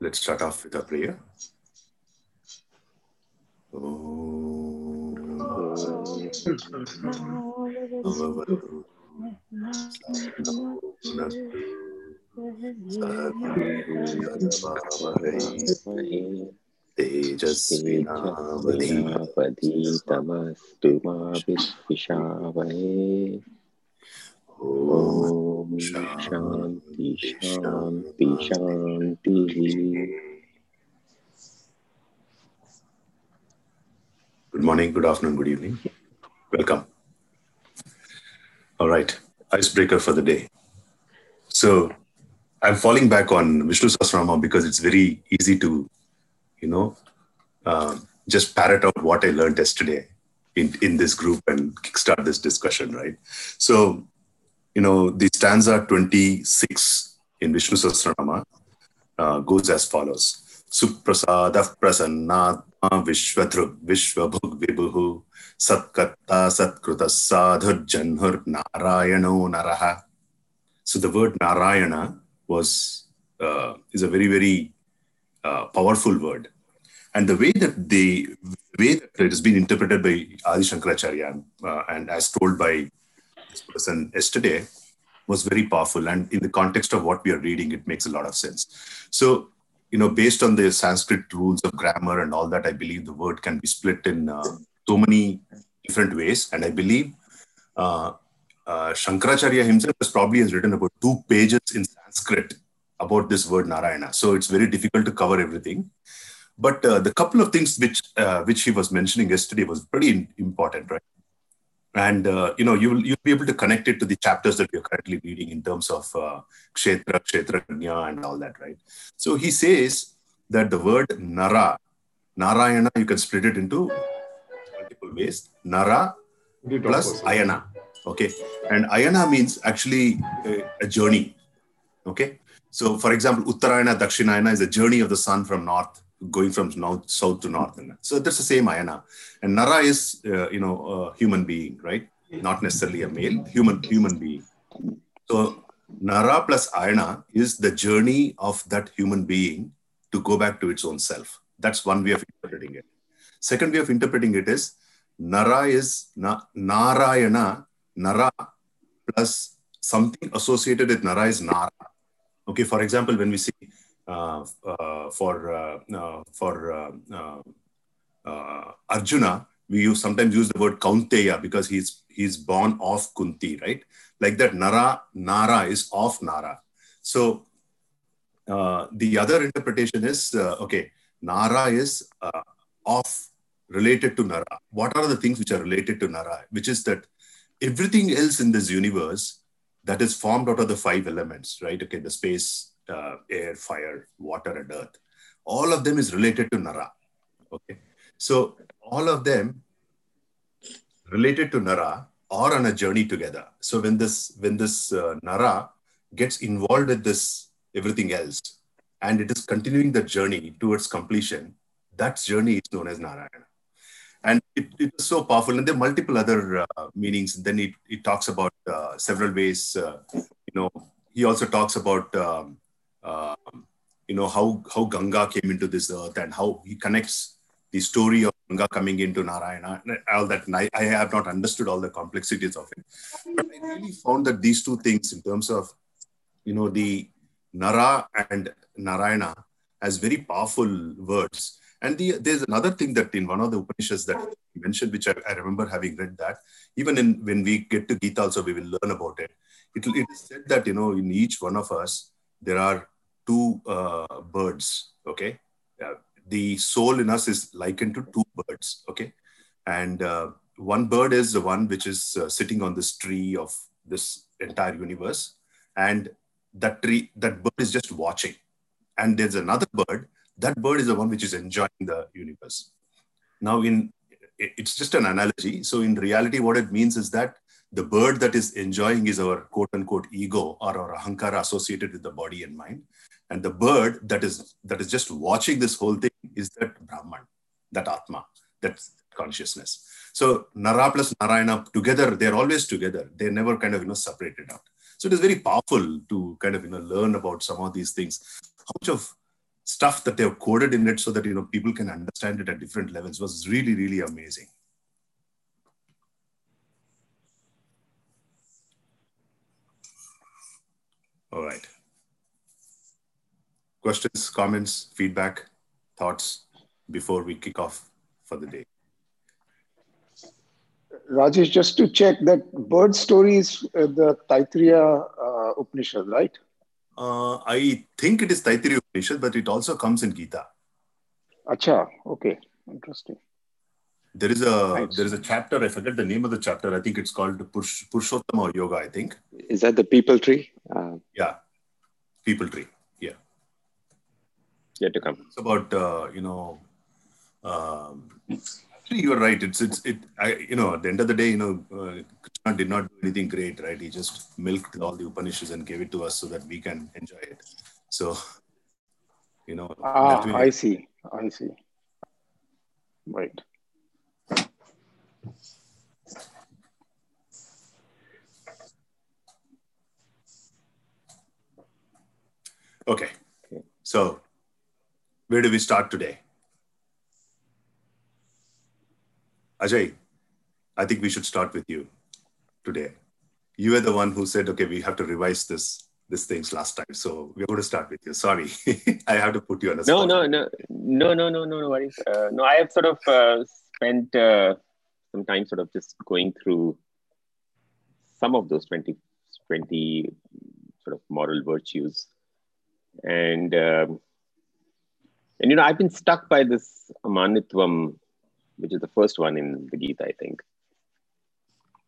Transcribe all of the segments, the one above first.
Let's start off with a prayer. Om Bhavatu तेजस्विनावधीतमस्तु मा विद्विषावहे ॐ शांति शांति शांति Good morning, good afternoon, good evening. Welcome. All right, icebreaker for the day. So I'm falling back on Vishnu Sahasranama because it's very easy to, you know, um, just parrot out what I learned yesterday in, in this group and kickstart this discussion, right? So you know, the stanza 26 in Vishnu Sahasranama uh, goes as follows. Suprasada prasannatma vishvatruk vishvabhug vibhuhu satkatta satkruta sadhur janhur narayano naraha. So the word Narayana was uh, is a very very uh, powerful word, and the way that the way that it has been interpreted by Adi Shankaracharya uh, and as told by person yesterday was very powerful, and in the context of what we are reading, it makes a lot of sense. So you know, based on the Sanskrit rules of grammar and all that, I believe the word can be split in uh, so many different ways. And I believe uh, uh, Shankaracharya himself has probably has written about two pages in Sanskrit about this word Narayana. So it's very difficult to cover everything. But uh, the couple of things which uh, which he was mentioning yesterday was pretty important, right? And uh, you know, you will you'll be able to connect it to the chapters that we are currently reading in terms of uh, kshetra, kshetrajna, and all that, right? So he says that the word Nara, Narayana, you can split it into multiple ways. Nara plus Ayana. Okay. And Ayana means actually a, a journey. Okay. So, for example, Uttarayana, Dakshinayana is a journey of the sun from north, going from north, south to north. So that's the same Ayana. And Nara is, uh, you know, a human being, right? Not necessarily a male, human human being. So Nara plus Ayana is the journey of that human being to go back to its own self. That's one way of interpreting it. Second way of interpreting it is Nara is na, Narayana, Nara plus something associated with Nara is Nara. Okay, for example, when we see for uh, uh for uh, uh, Arjuna, we use sometimes use the word Kaunteya because he's he's born of Kunti, right? Like that, Nara Nara is of Nara. So the other interpretation is okay, Nara is of related to Nara. What are the things which are related to Nara? Which is that everything else in this universe that is formed out of the five elements, right? Okay, the space, uh, air, fire, water, and earth. All of them is related to Nara. Okay, so all of them related to Nara are on a journey together. So when this when this uh, Nara gets involved with this everything else, and it is continuing the journey towards completion, that journey is known as Narayana and it, it is so powerful and there are multiple other uh, meanings then it, it talks about uh, several ways uh, you know he also talks about um, uh, you know how how ganga came into this earth and how he connects the story of ganga coming into narayana. All that I, I have not understood all the complexities of it. But i really found that these two things in terms of you know the nara and narayana as very powerful words. And the, there's another thing that in one of the Upanishads that you mentioned, which I, I, remember having read that, even in when we get to Gita also, we will learn about it. It, it is said that, you know, in each one of us, there are two uh, birds, okay? Uh, the soul in us is likened to two birds, okay? And uh, one bird is the one which is uh, sitting on this tree of this entire universe. And that tree, that bird is just watching. And there's another bird that bird is the one which is enjoying the universe. Now, in it's just an analogy. So, in reality, what it means is that the bird that is enjoying is our quote unquote ego or our ahankara associated with the body and mind. And the bird that is that is just watching this whole thing is that Brahman, that Atma, that consciousness. So Nara plus Narayana together, they're always together. They're never kind of you know separated out. So it is very powerful to kind of you know learn about some of these things. How much of stuff that they've coded in it so that you know people can understand it at different levels was really really amazing all right questions comments feedback thoughts before we kick off for the day Rajesh, just to check that bird story is uh, the Taittiriya uh, Upanishad, right? Uh, I think it is Taittiriya Upanishad, but it also comes in Gita. Acha, okay, interesting. There is a nice. there is a chapter. I forget the name of the chapter. I think it's called Purush, Purushottama Yoga. I think. Is that the peepal tree? Uh, yeah, peepal tree. Yeah. Yet to come. It's about uh, you know. Um, actually, you're right. It's it's it. I you know at the end of the day, you know, uh, Krishna did not do anything great, right? He just milked all the Upanishads and gave it to us so that we can enjoy it. So, you know. Ah, I see. I see. Right. Okay. So, where do we start today? Ajay, I think we should start with you today. You were the one who said, okay, we have to revise this these things last time. So we're going to start with you. Sorry, I have to put you on the spot. No, no, no, no, no, no, no, no worries. Uh, no, I have sort of uh, spent uh, some time sort of just going through some of those 20, 20 sort of moral virtues. And, um, and, you know, I've been stuck by this amanitvam, which is the first one in the Gita, I think,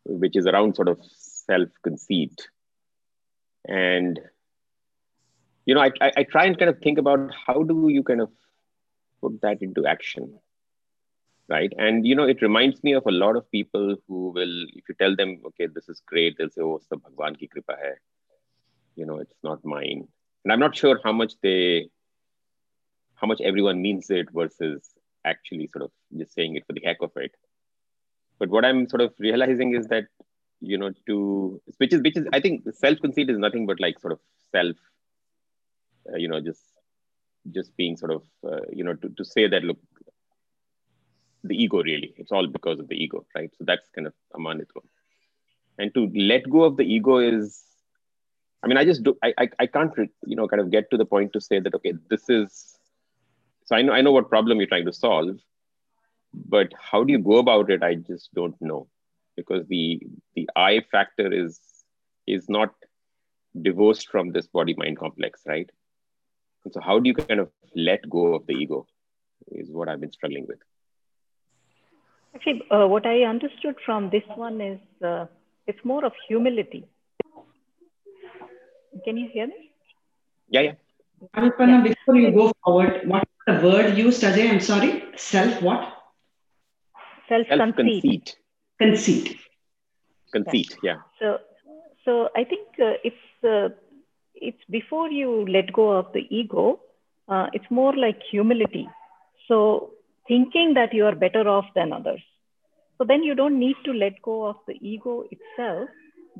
which is around sort of self conceit and you know I, I, I try and kind of think about how do you kind of put that into action right? And you know it reminds me of a lot of people who will if you tell them okay this is great they'll say oh it's the bhagwan ki kripa hai. You know it's not mine. And i'm not sure how much they how much everyone means it versus actually sort of just saying it for the heck of it. But what i'm sort of realizing is that you know to which is which is i think self conceit is nothing but like sort of self uh, you know just just being sort of uh, you know to, to say that look the ego really it's all because of the ego right? So that's kind of a amanitva and to let go of the ego is i mean i just do i i, I can't you know kind of get to the point to say that okay this is so i know i know what problem you're trying to solve but how do you go about it i just don't know because the the I factor is is not divorced from this body mind complex, right? And so, how do you kind of let go of the ego? Is what I've been struggling with. Actually, uh, what I understood from this one is uh, it's more of humility. Can you hear me? Yeah, yeah. Alpana, yeah. before you go forward, what the word used, Ajay? I'm sorry. Self what? Self conceit conceit conceit yeah so so i think uh, it's uh, it's before you let go of the ego uh, it's more like humility so thinking that you are better off than others so then you don't need to let go of the ego itself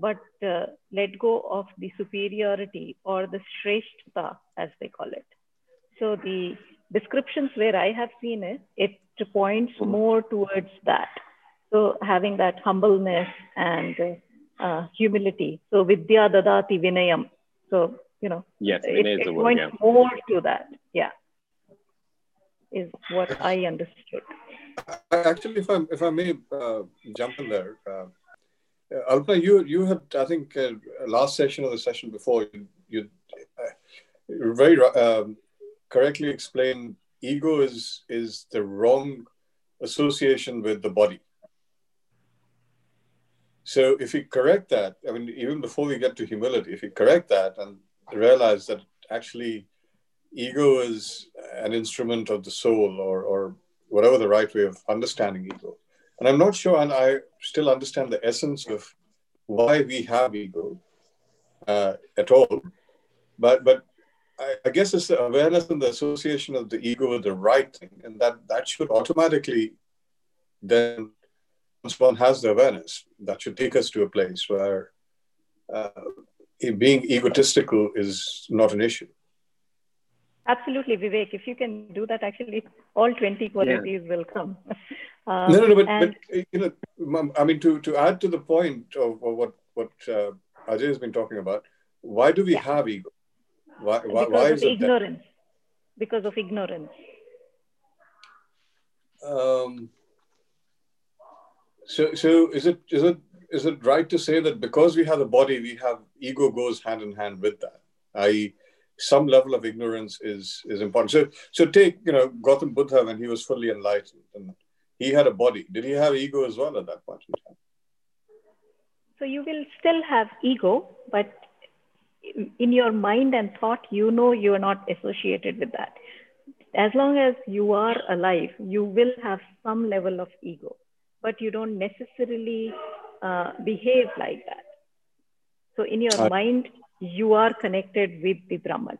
but uh, let go of the superiority or the shrestha as they call it so the descriptions where i have seen it it points mm-hmm. more towards that so having that humbleness and uh, humility. So vidya dadati vinayam. So you know, yes, it, it points yeah. more to that. Yeah, is what I understood. Actually, if I if I may uh, jump in there, uh, Alpna, you you had I think uh, last session or the session before you, you uh, very um, correctly explained ego is is the wrong association with the body so if we correct that, I mean, even before we get to humility, if we correct that and realize that actually ego is an instrument of the soul or, or whatever the right way of understanding ego. And I'm not sure, and I still understand the essence of why we have ego uh, at all. But, but I, I guess it's the awareness and the association of the ego with the right thing, and that, that should automatically then once one has the awareness, that should take us to a place where uh, being egotistical is not an issue. Absolutely, Vivek. If you can do that, actually, all 20 qualities yeah. will come. Um, no, no, no, but, and, but, you know, I mean, to, to add to the point of, of what, what uh, Ajay has been talking about, why do we yeah. have ego? Why, why, because why of ignorance. That? Because of ignorance. Um, so, so is it is it is it right to say that because we have a body, we have ego goes hand in hand with that? I some level of ignorance is is important. So, so take you know Gautam Buddha when he was fully enlightened, and he had a body. Did he have ego as well at that point in time? So you will still have ego, but in your mind and thought, you know you are not associated with that. As long as you are alive, you will have some level of ego, but you don't necessarily uh, behave like that. So in your uh, mind, you are connected with the Brahman.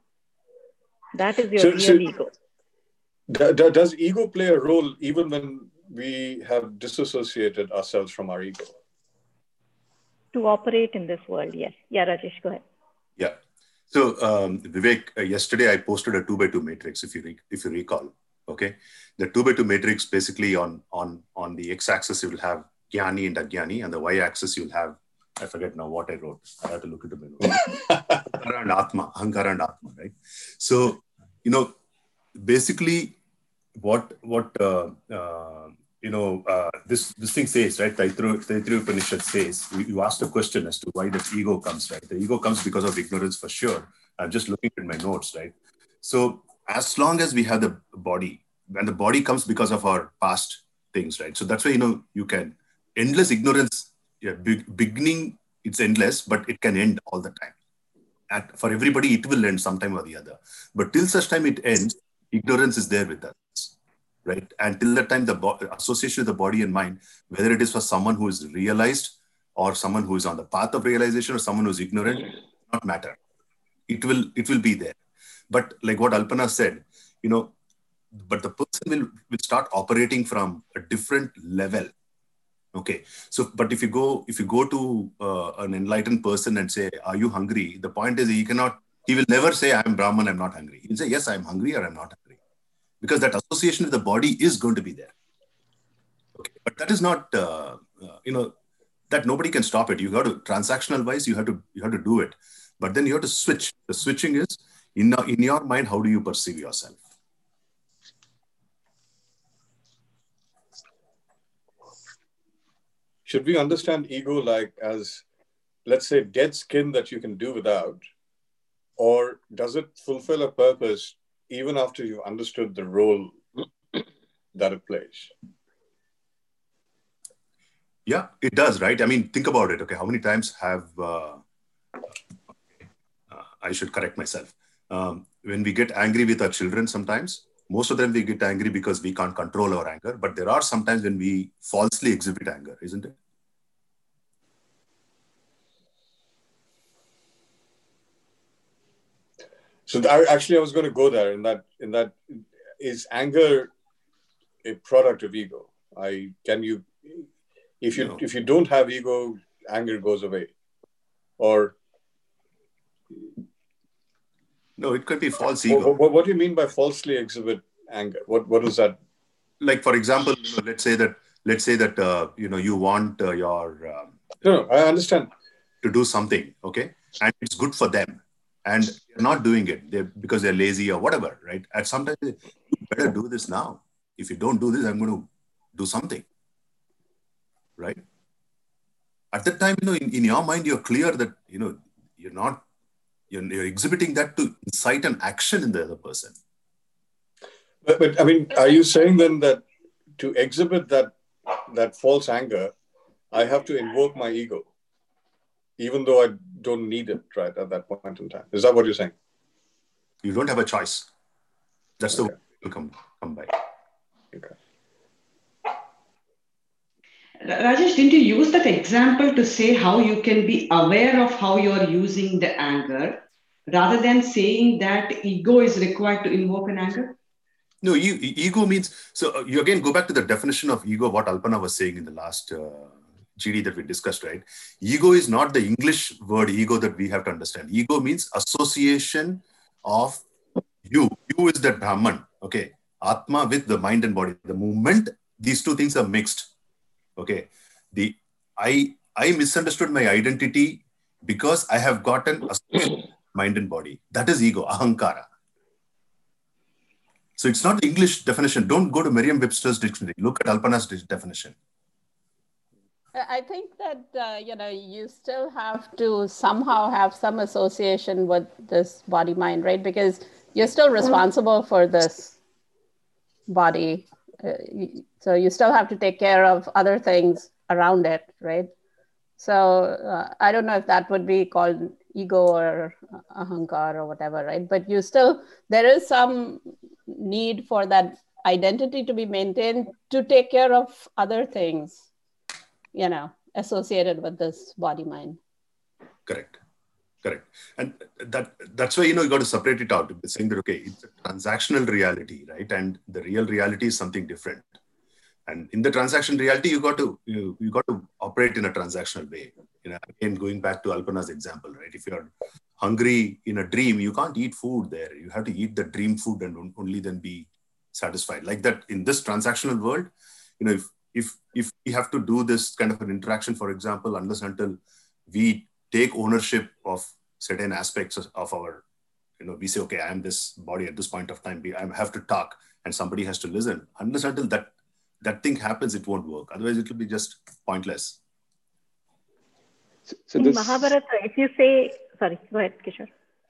That is your so, real so ego. does ego play a role even when we have disassociated ourselves from our ego? To operate in this world, yes. Yeah, Rajesh, go ahead. So um, Vivek, uh, yesterday I posted a two by two matrix. If you re- if you recall, okay, the two by two matrix basically on on on the x-axis you will have Jnani and Ajnani, and the y-axis you'll have I forget now what I wrote. I have to look at the menu. Ahankara and Atma, Ahankara and Atma, right? So you know, basically, what what uh, uh, you know uh, this this thing says right Taittiriya Upanishad says you, you a question as to why the ego comes right? The ego comes because of ignorance for sure. I'm just looking at my notes right? So as long as we have the body and the body comes because of our past things right? So that's why you know you can endless ignorance yeah beginning it's endless but it can end all the time. At, for everybody it will end sometime or the other. But till such time it ends ignorance is there with us right? And till the time the bo- association with the body and mind, whether it is for someone who is realized or someone who is on the path of realization or someone who is ignorant, not matter. It will it will be there. But like what Alpana said, you know, but the person will will start operating from a different level. Okay, so but if you go if you go to uh, an enlightened person and say, "Are you hungry?" The point is he cannot. He will never say, "I'm Brahman. I'm not hungry." He'll say, "Yes, I'm hungry or I'm not hungry." Because that association with the body is going to be there. Okay, but that is not uh, uh, you know that nobody can stop it. You got to transactional wise, you have to you have to do it, but then you have to switch. The switching is in in your mind. How do you perceive yourself? Should we understand ego like as, let's say, dead skin that you can do without, or does it fulfill a purpose even after you've understood the role that it plays. Yeah, it does, right? I mean, think about it. Okay, how many times have uh, uh, I should correct myself? Um, when we get angry with our children, sometimes most of them we get angry because we can't control our anger. But there are sometimes when we falsely exhibit anger, isn't it? So I, actually, I was going to go there. In that, in that, is anger a product of ego? I can you, if you no. if you don't have ego, anger goes away, or no, it could be false ego. What, what, what do you mean by falsely exhibit anger? What what is that? Like for example, you know, let's say that let's say that uh, you know you want uh, your um, no, no, I understand to do something, okay, and it's good for them and they're not doing it they're, because they're lazy or whatever, right? At sometimes you better do this now. If you don't do this, I'm going to do something, right? At that time, you know, in, in your mind, you're clear that you know you're not you're, you're exhibiting that to incite an action in the other person. But, but I mean, are you saying then that to exhibit that that false anger, I have to invoke my ego? Even though I don't need it right at that point in time. Is that what you're saying? You don't have a choice. That's the way it come, come by. Okay. Rajesh, didn't you use that example to say how you can be aware of how you're using the anger rather than saying that ego is required to invoke an anger? No, you, ego means, so uh, you again go back to the definition of ego, what Alpana was saying in the last uh, GD that we discussed, right? Ego is not the English word ego that we have to understand. Ego means association of you. You is that Brahman, okay, Atma with the mind and body. The movement, these two things are mixed, okay, the I I misunderstood my identity because I have gotten mind and body. That is ego, ahankara. So it's not the English definition. Don't go to Merriam-Webster's dictionary. Look at Alpana's definition. I think that uh, you know you still have to somehow have some association with this body mind, right? Because you're still responsible for this body, uh, so you still have to take care of other things around it, right? So uh, I don't know if that would be called ego or ahankar or whatever, right? But you still there is some need for that identity to be maintained to take care of other things you know associated with this body mind. Correct. Correct. And that that's why you know you got to separate it out. Saying that okay it's a transactional reality right? And the real reality is something different. And in the transaction reality you got to you, you got to operate in a transactional way. You know again going back to alpana's example right? If you're hungry in a dream you can't eat food there. You have to eat the dream food and only then be satisfied. Like that in this transactional world you know if if if we have to do this kind of an interaction, for example, unless until we take ownership of certain aspects of our, you know, we say, okay, I am this body at this point of time. I have to talk, and somebody has to listen. Unless until that that thing happens, it won't work. Otherwise, it will be just pointless. So, so this... Mahabharata, if you say, sorry, go ahead, Kishore.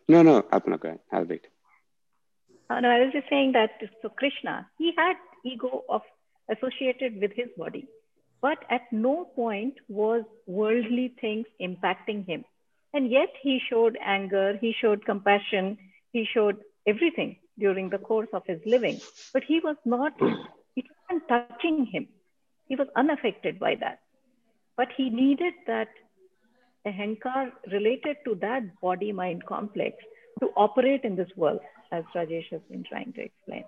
No, no, Apna, go ahead. I'll wait. Uh, no, I was just saying that so Krishna, he had ego of associated with his body. But at no point was worldly things impacting him. And yet he showed anger, he showed compassion, he showed everything during the course of his living. But he was not, it wasn't touching him. He was unaffected by that. But he needed that ahankar related to that body mind complex to operate in this world, as Rajesh has been trying to explain.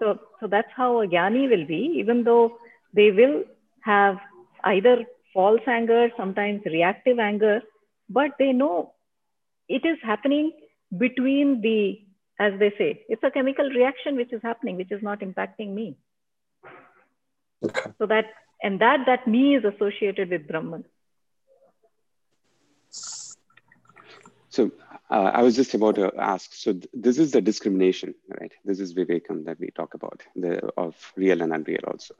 So, so that's how a jnani will be, even though they will have either false anger, sometimes reactive anger, but they know it is happening between the, as they say, it's a chemical reaction which is happening, which is not impacting me. Okay. So that, and that, that me is associated with Brahman. So uh, I was just about to ask. So th- this is the discrimination, right? This is Vivekam that we talk about, the of real and unreal also,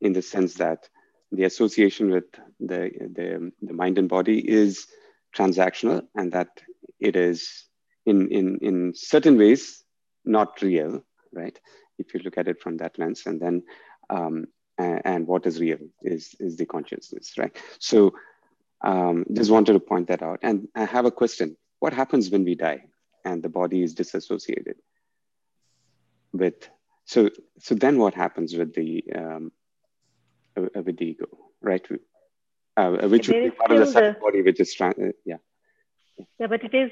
in the sense that the association with the, the, the mind and body is transactional, and that it is in in in certain ways not real, right? If you look at it from that lens, and then um, and, and what is real is is the consciousness, right? So um, just wanted to point that out. And I have a question. What happens when we die and the body is disassociated with, so, so then what happens with the, um, uh, with the ego, right? Uh, which would be part of the subtle the, body, which is, uh, yeah. Yeah, but it is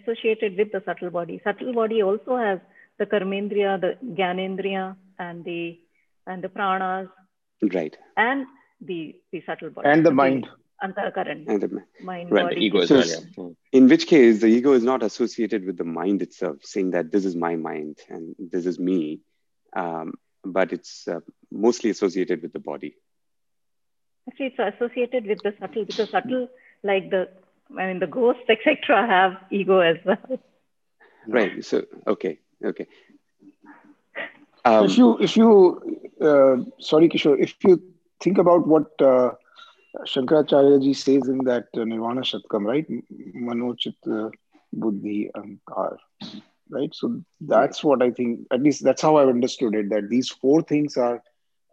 associated with the subtle body. Subtle body also has the karmendriya, the gyanendriya, and the and the pranas. Right. And the the subtle body. And the mind antahkaran, and the mind, right, body. The ego so, well, yeah. In which case, the ego is not associated with the mind itself, saying that this is my mind and this is me, um, but it's uh, mostly associated with the body. Actually, it's associated with the subtle because subtle, like the, I mean, the ghosts, etc., have ego as well. Right. So, okay, okay. Um, if you, if you, uh, sorry, Kishore, if you think about what uh, Shankaracharya ji says in that uh, Nirvana Shatkam, right? Manochit uh, Buddhi Ankar, right? So that's what I think, at least that's how I've understood it, that these four things are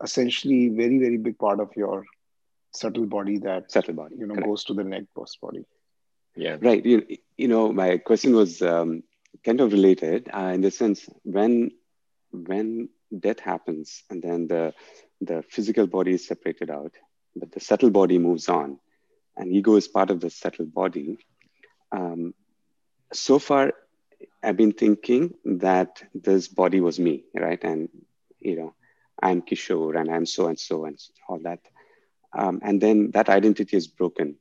essentially very, very big part of your subtle body that, subtle body, you know, Correct. goes to the neck post body. Yeah. Right. You, you know, my question was um, kind of related uh, in the sense when, when death happens and then the, the physical body is separated out but the subtle body moves on, and ego is part of the subtle body. Um, so far, I've been thinking that this body was me, right? And you know, I'm Kishore, and I'm so and so, and all that. Um, and then that identity is broken.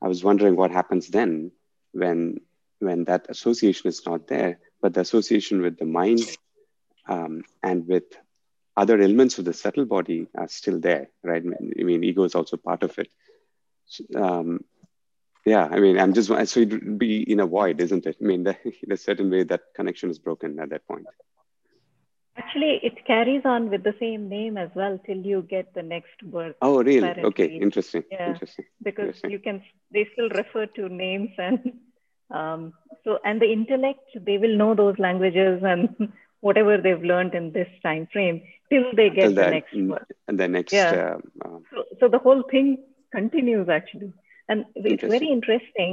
I was wondering what happens then when when that association is not there, but the association with the mind um, and with other elements of the subtle body are still there, right? I mean, ego is also part of it. Um, yeah, I mean, I'm just so it'd be in a void, isn't it? I mean, the, in a certain way, that connection is broken at that point. Actually, it carries on with the same name as well till you get the next birth. Oh, really? Okay, interesting. Yeah, interesting. Because interesting. you can, they still refer to names and um, so, and the intellect, they will know those languages and whatever they've learned in this time frame till they get till the next birth. And the next. Yeah. Uh, so, so the whole thing continues actually. And it's very interesting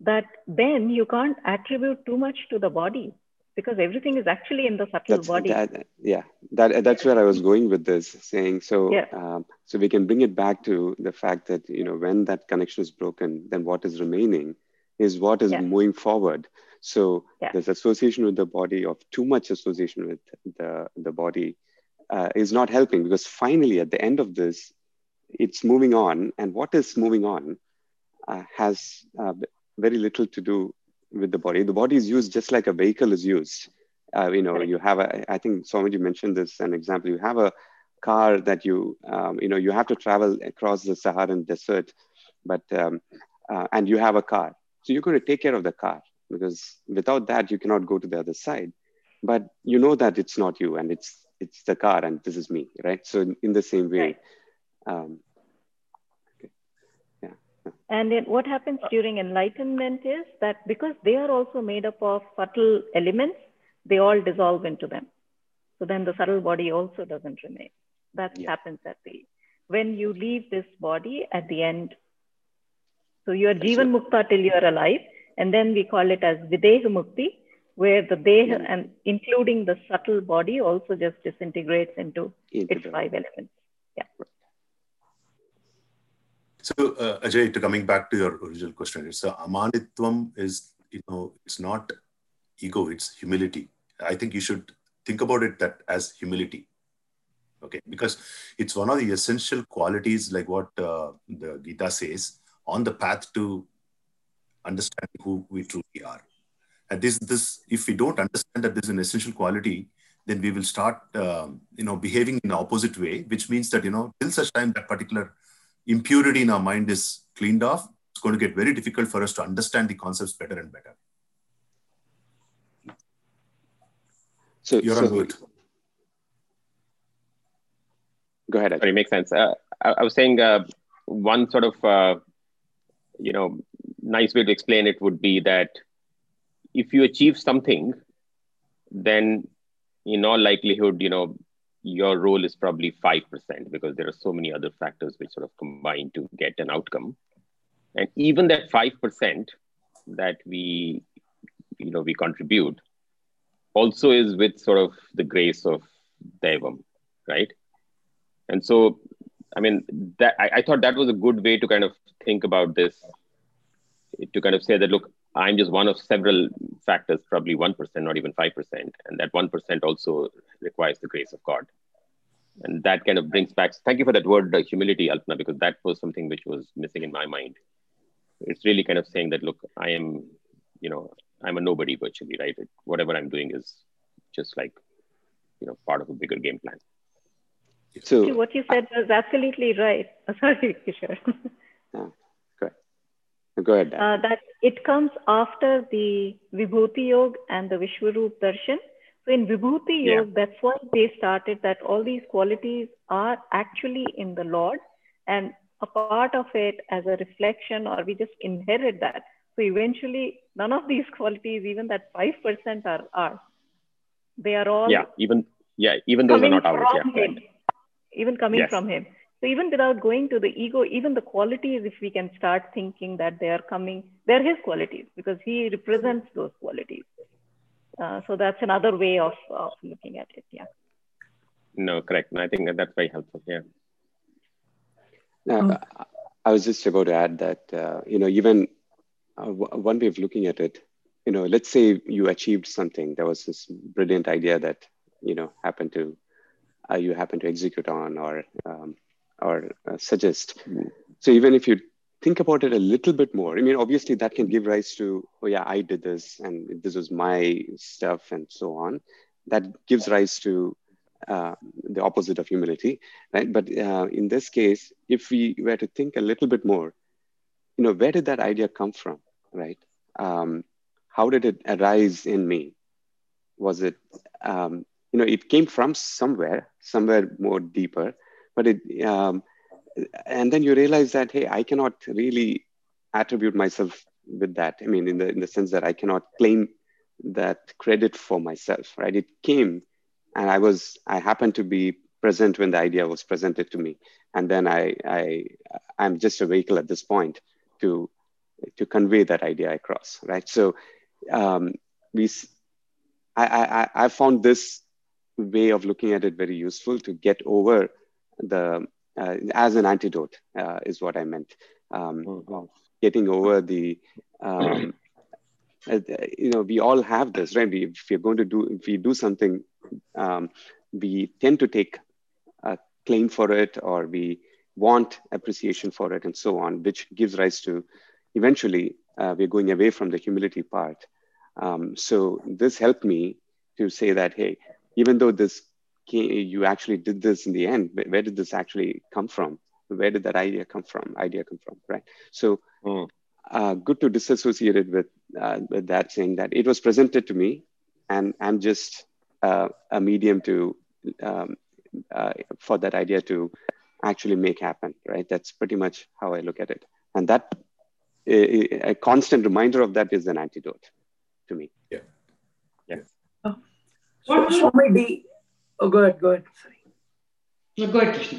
that then you can't attribute too much to the body because everything is actually in the subtle that's, body. That, yeah, that that's where I was going with this, saying so. Yeah. Um, so we can bring it back to the fact that you know when that connection is broken, then what is remaining is what is Yeah. moving forward. So Yeah. this association with the body, of too much association with the the body, uh, is not helping because finally at the end of this, it's moving on, and what is moving on uh, has uh, very little to do with the body. The body is used just like a vehicle is used. Uh, you know, you have a. I think Swamiji mentioned this an example. You have a car that you, um, you know, you have to travel across the Saharan desert, but um, uh, and you have a car, so you're going to take care of the car because without that you cannot go to the other side. But you know that it's not you, and it's it's the car, and this is me, right? So in, the same way. Right. Um, And then what happens during enlightenment is that because they are also made up of subtle elements, they all dissolve into them. So then the subtle body also doesn't remain. That Yeah. happens at the when you leave this body at the end. So you are Jivan Mukta till you are alive, and then we call it as Videha Mukti, where the Deha Yeah. and including the subtle body also just disintegrates into into its five elements. Yeah. So, uh, Ajay, to coming back to your original question, it's uh, amanitvam is, you know, it's not ego, it's humility. I think you should think about it that as humility. Okay, because it's one of the essential qualities, like what uh, the Gita says, on the path to understanding who we truly are. And this, this, if we don't understand that this is an essential quality, then we will start, um, you know, behaving in the opposite way, which means that you know, till such time that particular impurity in our mind is cleaned off, it's going to get very difficult for us to understand the concepts better and better. So, You're so on mute. go ahead. Ajay. Sorry, makes sense. Uh, I, I was saying uh, one sort of, uh, you know, nice way to explain it would be that if you achieve something, then in all likelihood, you know, your role is probably 5% because there are so many other factors which sort of combine to get an outcome. And even that 5% that we, you know, we contribute also is with sort of the grace of Devam, right? And so, I mean, that I, I thought that was a good way to kind of think about this, to kind of say that, look, I'm just one of several factors, probably 1%, not even 5%. And that 1% also requires the grace of God. And that kind of brings back, thank you for that word, uh, humility, Alpna, because that was something which was missing in my mind. It's really kind of saying that, look, I am, you know, I'm a nobody virtually, right? It, whatever I'm doing is just like, you know, part of a bigger game plan. So, See, what you said was absolutely right. Sorry, Kishore. Go ahead. Uh, that it comes after the Vibhuti Yoga and the Vishwaroop Darshan. So in Vibhuti Yeah. Yoga, that's why they started that all these qualities are actually in the Lord and a part of it as a reflection, or we just inherit that. So eventually, none of these qualities, even that 5% are ours. They are all Yeah, even, yeah, even those are not ours. Yeah, right. Even coming Yes. from him. So even without going to the ego, even the qualities, if we can start thinking that they are coming, they're his qualities because he represents those qualities. Uh, so that's another way of, of looking at it. Yeah. No, correct. And I think that that's very helpful. Yeah. Uh, I was just about to add that, uh, you know, even uh, w- one way of looking at it, you know, let's say you achieved something. There was this brilliant idea that, you know, happened to, uh, you happened to execute on or, um, or uh, suggest. So even if you think about it a little bit more, I mean, obviously that can give rise to, oh yeah, I did this and this was my stuff and so on. that gives rise to uh, the opposite of humility, right? But uh, in this case, if we were to think a little bit more, you know, where did that idea come from, right? Um, how did it arise in me? Was it, um, you know, it came from somewhere, somewhere more deeper, but it, um, and then you realize that hey, I cannot really attribute myself with that. I mean, in the in the sense that I cannot claim that credit for myself, right? It came and I was, I happened to be present when the idea was presented to me. And then I, I, I'm just a vehicle at this point to, to convey that idea across, right? So um, we, I, I, I found this way of looking at it very useful to get over the, uh, as an antidote uh, is what I meant. Um, mm-hmm. Getting over the, um, uh, you know, we all have this, right? We, if you're going to do, if we do something um, we tend to take a claim for it or we want appreciation for it and so on, which gives rise to eventually uh, we're going away from the humility part. Um, so this helped me to say that, hey, even though this you actually did this in the end, where did this actually come from? Where did that idea come from? Idea come from, right? So mm. uh, good to disassociate it with, uh, with that, saying that it was presented to me, and I'm just uh, a medium to um, uh, for that idea to actually make happen right that's pretty much how i look at it and that a, a constant reminder of that is an antidote to me yeah yeah oh. so, swami d oh go ahead go ahead sorry no, go ahead Krishna.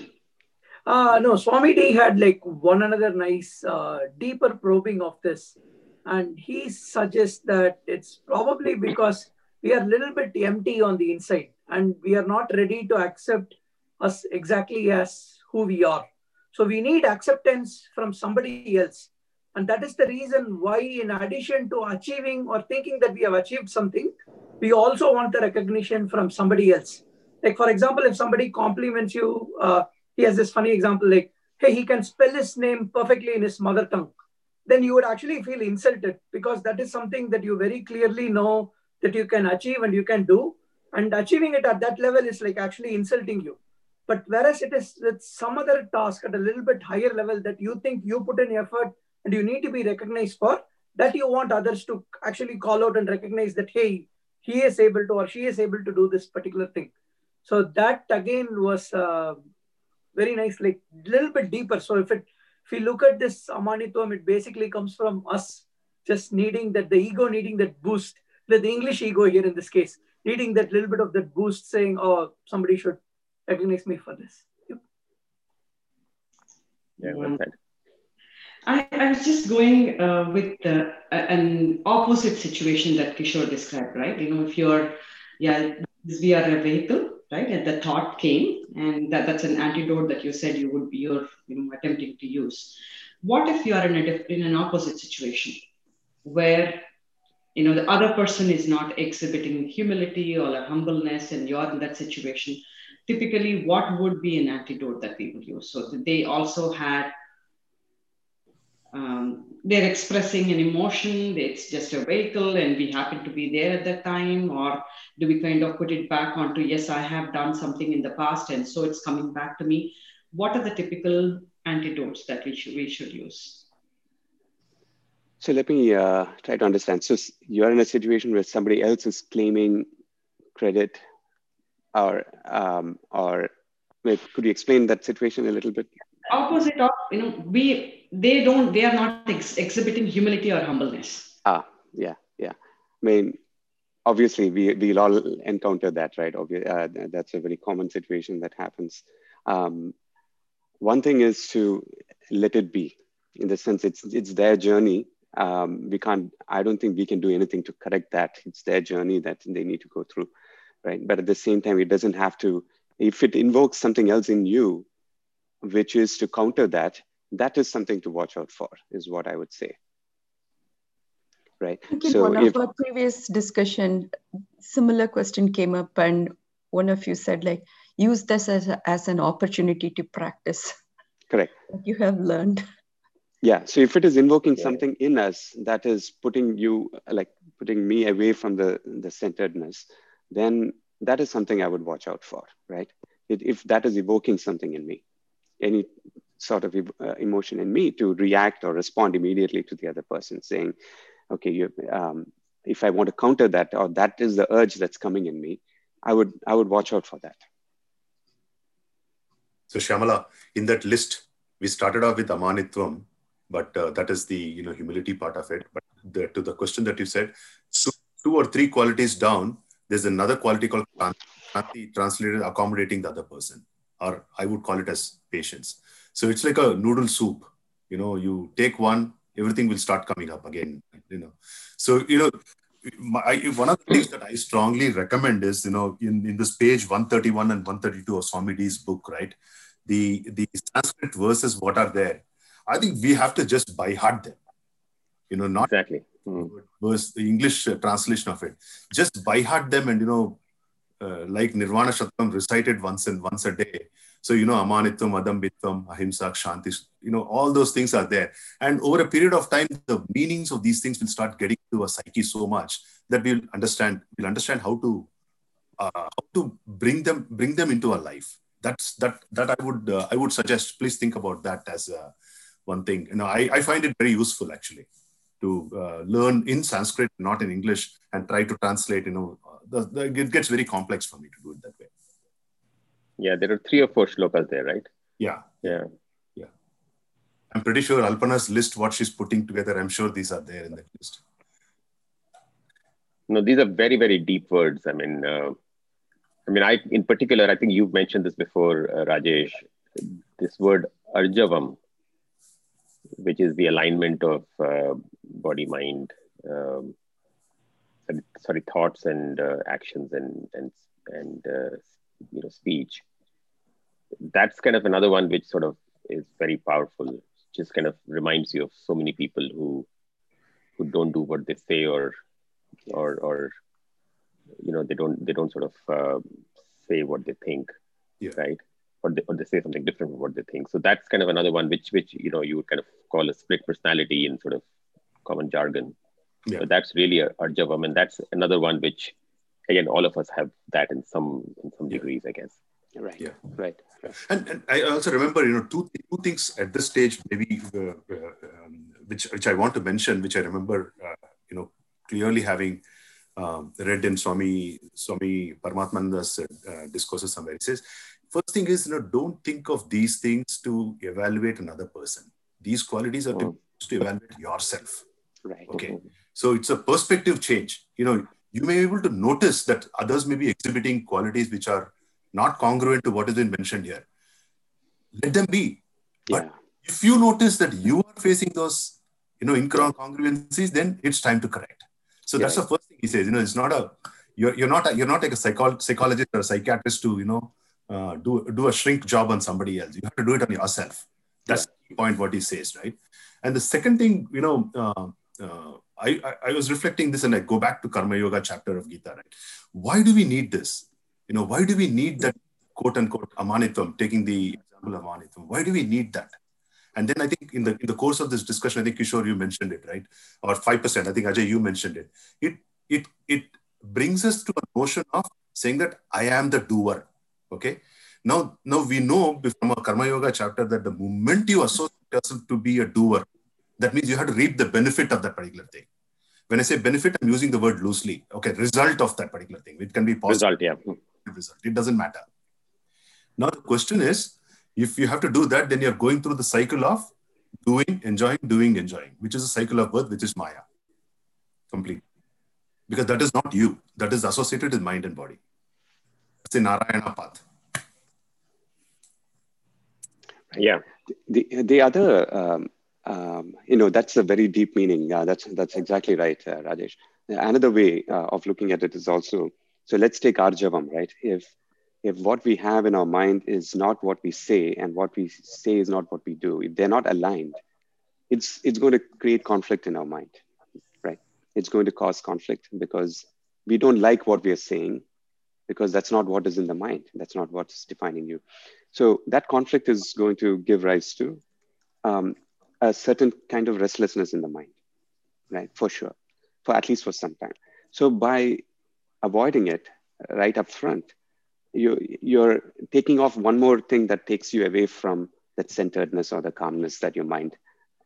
Uh, no, Swami D had like one another nice, uh, deeper probing of this. And he suggests that it's probably because we are a little bit empty on the inside and we are not ready to accept us exactly as who we are. So we need acceptance from somebody else. And that is the reason why, in addition to achieving or thinking that we have achieved something, we also want the recognition from somebody else. Like, for example, if somebody compliments you, uh, he has this funny example like, hey, he can spell his name perfectly in his mother tongue. Then you would actually feel insulted because that is something that you very clearly know that you can achieve and you can do. And achieving it at that level is like actually insulting you. But whereas it is with some other task at a little bit higher level that you think you put in effort and you need to be recognized for, that you want others to actually call out and recognize that, hey, he is able to or she is able to do this particular thing. So that again was uh, very nice, like a little bit deeper. So if it if we look at this amanitvam, it basically comes from us just needing that the ego needing that boost the, the English ego here in this case, needing that little bit of that boost, saying, "Oh, somebody should recognize me for this." Yep. Yeah, well said. I, I was just going uh, with uh, an opposite situation that Kishore described, right? You know, if you're, yeah, we are a vehicle, right? And the thought came, and that, that's an antidote that you said you would be, you're, you know, attempting to use. What if you are in a in an opposite situation, where you know the other person is not exhibiting humility or humbleness and you're in that situation typically what would be an antidote that people use so they also had um, they're expressing an emotion it's just a vehicle and we happen to be there at that time or do we kind of put it back onto yes i have done something in the past and so it's coming back to me what are the typical antidotes that we should we should use so let me uh, try to understand. So you're in a situation where somebody else is claiming credit, or um, or could you explain that situation a little bit? Opposite of you know we they don't they are not ex- exhibiting humility or humbleness. Ah, yeah, yeah. I mean, obviously we we'll all encounter that, right? Obviously, uh, that's a very common situation that happens. Um, one thing is to let it be, in the sense it's it's their journey um, we can't i don't think we can do anything to correct that it's their journey that they need to go through right but at the same time it doesn't have to if it invokes something else in you which is to counter that that is something to watch out for is what i would say. Right? So one if, of our previous discussion similar question came up and one of you said like use this as, a, as an opportunity to practice. Correct. You have learned. Yeah so if it is invoking yeah. something in us that is putting you like putting me away from the the centeredness then that is something I would watch out for, right? It, if that is evoking something in me, any sort of uh, emotion in me to react or respond immediately to the other person, saying, okay, you, um, if I want to counter that or that is the urge that's coming in me, I would I would watch out for that. So Shyamala, in that list, we started off with amanitvam, but uh, that is the you know humility part of it. But the, to the question that you said, so two or three qualities down, there's another quality called translated accommodating the other person, or I would call it as patience. So it's like a noodle soup. You know, you take one, everything will start coming up again. You know, so you know, my, one of the things that I strongly recommend is you know in, in this page 131 and 132 of Swami D's book, right? The the Sanskrit verses what are there. I think we have to just by heart them. You know, not exactly mm. verse the English translation of it. Just by heart them and you know uh, like Nirvana Shatakam recited once and once a day. So, you know, Amanitvam, Adambitvam, Ahimsa, Kshanti, you know, all those things are there. And over a period of time, the meanings of these things will start getting to a psyche so much that we'll understand, we'll understand how to uh, how to bring them bring them into our life. That's that that I would uh, I would suggest. Please think about that as uh, one thing. You know, I, I find it very useful actually to uh, learn in Sanskrit, not in English, and try to translate. You know, the, the, it gets very complex for me to do it that way. Yeah, there are three or four shlokas there, right? Yeah. Yeah. Yeah. I'm pretty sure Alpana's list, what she's putting together, I'm sure these are there in that list. No, these are very, very deep words. I mean, uh, I mean, I in particular, I think you've mentioned this before, uh, Rajesh. This word arjavam, which is the alignment of uh, body, mind, um, sorry, thoughts and uh, actions and and and uh, you know speech. That's kind of another one which sort of is very powerful. Just kind of reminds you of so many people who who don't do what they say or or or you know they don't they don't sort of uh, say what they think yeah. right or they, or they say something different from what they think so that's kind of another one which which you know you would kind of call a split personality in sort of common jargon yeah. so that's really a arjavam and that's another one which again all of us have that in some in some Yeah. degrees i guess Right. Yeah. Right. And, and I also remember, you know, two, two things at this stage, maybe, uh, uh, um, which, which I want to mention, which I remember, uh, you know, clearly having um, read in Swami, Swami Paramatmananda's uh, discourses somewhere. He says, first thing is, you know, don't think of these things to evaluate another person. These qualities are to, Mm. to evaluate yourself. Right. Okay. So it's a perspective change. You know, you may be able to notice that others may be exhibiting qualities which are not congruent to what has been mentioned here. Let them be. But Yeah. if you notice that you are facing those, you know, incongruencies, then it's time to correct. So that's the first thing he says. You know, it's not a you're, you're not a, you're not like a psychol- psychologist or a psychiatrist to you know uh, do do a shrink job on somebody else. You have to do it on yourself. That's the point what he says, right? And the second thing, you know, uh, uh, I, I I was reflecting this and I go back to Karma Yoga chapter of Gita, right? Why do we need this? You know, why do we need that quote unquote amanitvam, taking the example of amanitvam? Why do we need that? And then I think in the in the course of this discussion, I think Kishore, you mentioned it, right? Or 5%. I think Ajay, you mentioned it. It it it brings us to a notion of saying that I am the doer. Okay. Now, now we know from a Karma Yoga chapter that the moment you associate yourself to be a doer, that means you have to reap the benefit of that particular thing. When I say benefit, I'm using the word loosely. Okay, result of that particular thing. It can be positive result yeah hmm. result. It doesn't matter. Now the question is, if you have to do that, then you're going through the cycle of doing, enjoying, doing, enjoying, which is a cycle of birth, which is Maya. Complete. Because that is not you. That is associated with mind and body. A Narayana path. yeah. The the other um, um, you know that's a very deep meaning. Yeah that's that's exactly right uh, rajesh. Another way uh, of looking at it is also so let's take arjavam right? If if what we have in our mind is not what we say and what we say is not what we do if they're not aligned it's it's going to create conflict in our mind right? It's going to cause conflict because we don't like what we are saying because that's not what is in the mind that's not what's defining you so that conflict is going to give rise to um, a certain kind of restlessness in the mind, right? For sure, for at least for some time. So by avoiding it, right up front, you, you're taking off one more thing that takes you away from that centeredness or the calmness that your mind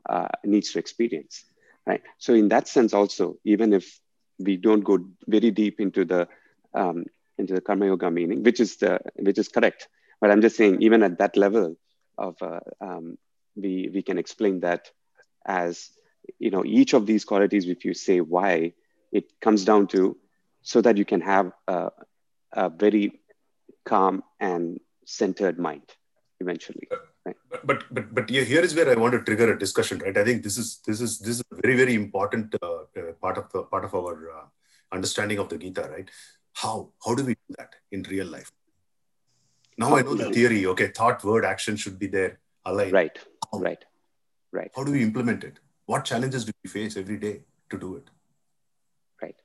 uh, needs to experience, right? So in that sense, also, even if we don't go very deep into the um, into the karma yoga meaning, which is the which is correct, but I'm just saying, even at that level of uh, um, we we can explain that as you know each of these qualities if you say why it comes down to so that you can have a, a very calm and centered mind eventually right? but but but here is where i want to trigger a discussion right? I think this is this is this is a very very important uh, uh, part of the part of our uh, understanding of the gita right how? How do we do that in real life? Now i know the theory okay? Thought word action should be there aligned. Right. How? right. Right. How do we implement it? What challenges do we face every day to do it? Right.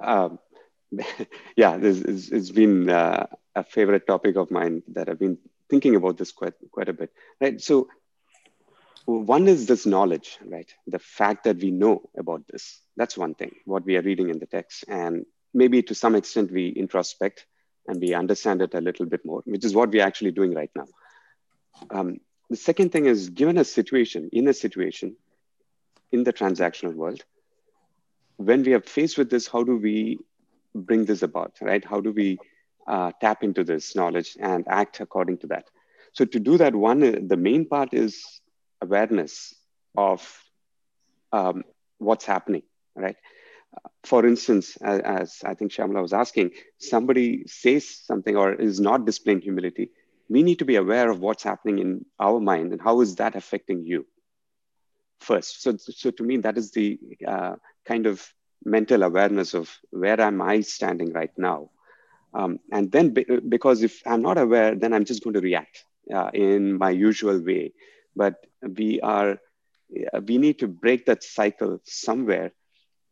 Um, yeah this is, it's been uh, a favorite topic of mine that i've been thinking about this quite quite a bit. Right so one is this knowledge right? The fact that we know about this. That's one thing what we are reading in the text. And maybe to some extent we introspect and we understand it a little bit more which is what we're actually doing right now um, the second thing is given a situation, in a situation in the transactional world, when we are faced with this, how do we bring this about, right? How do we uh, tap into this knowledge and act according to that? So to do that, one, uh, the main part is awareness of um, what's happening, right? For instance, as, as I think Shyamala was asking, somebody says something or is not displaying humility we need to be aware of what's happening in our mind and how is that affecting you first. So, so to me, that is the uh, kind of mental awareness of where am I standing right now. Um, and then be, because if I'm not aware, then I'm just going to react uh, in my usual way. But we are, we need to break that cycle somewhere.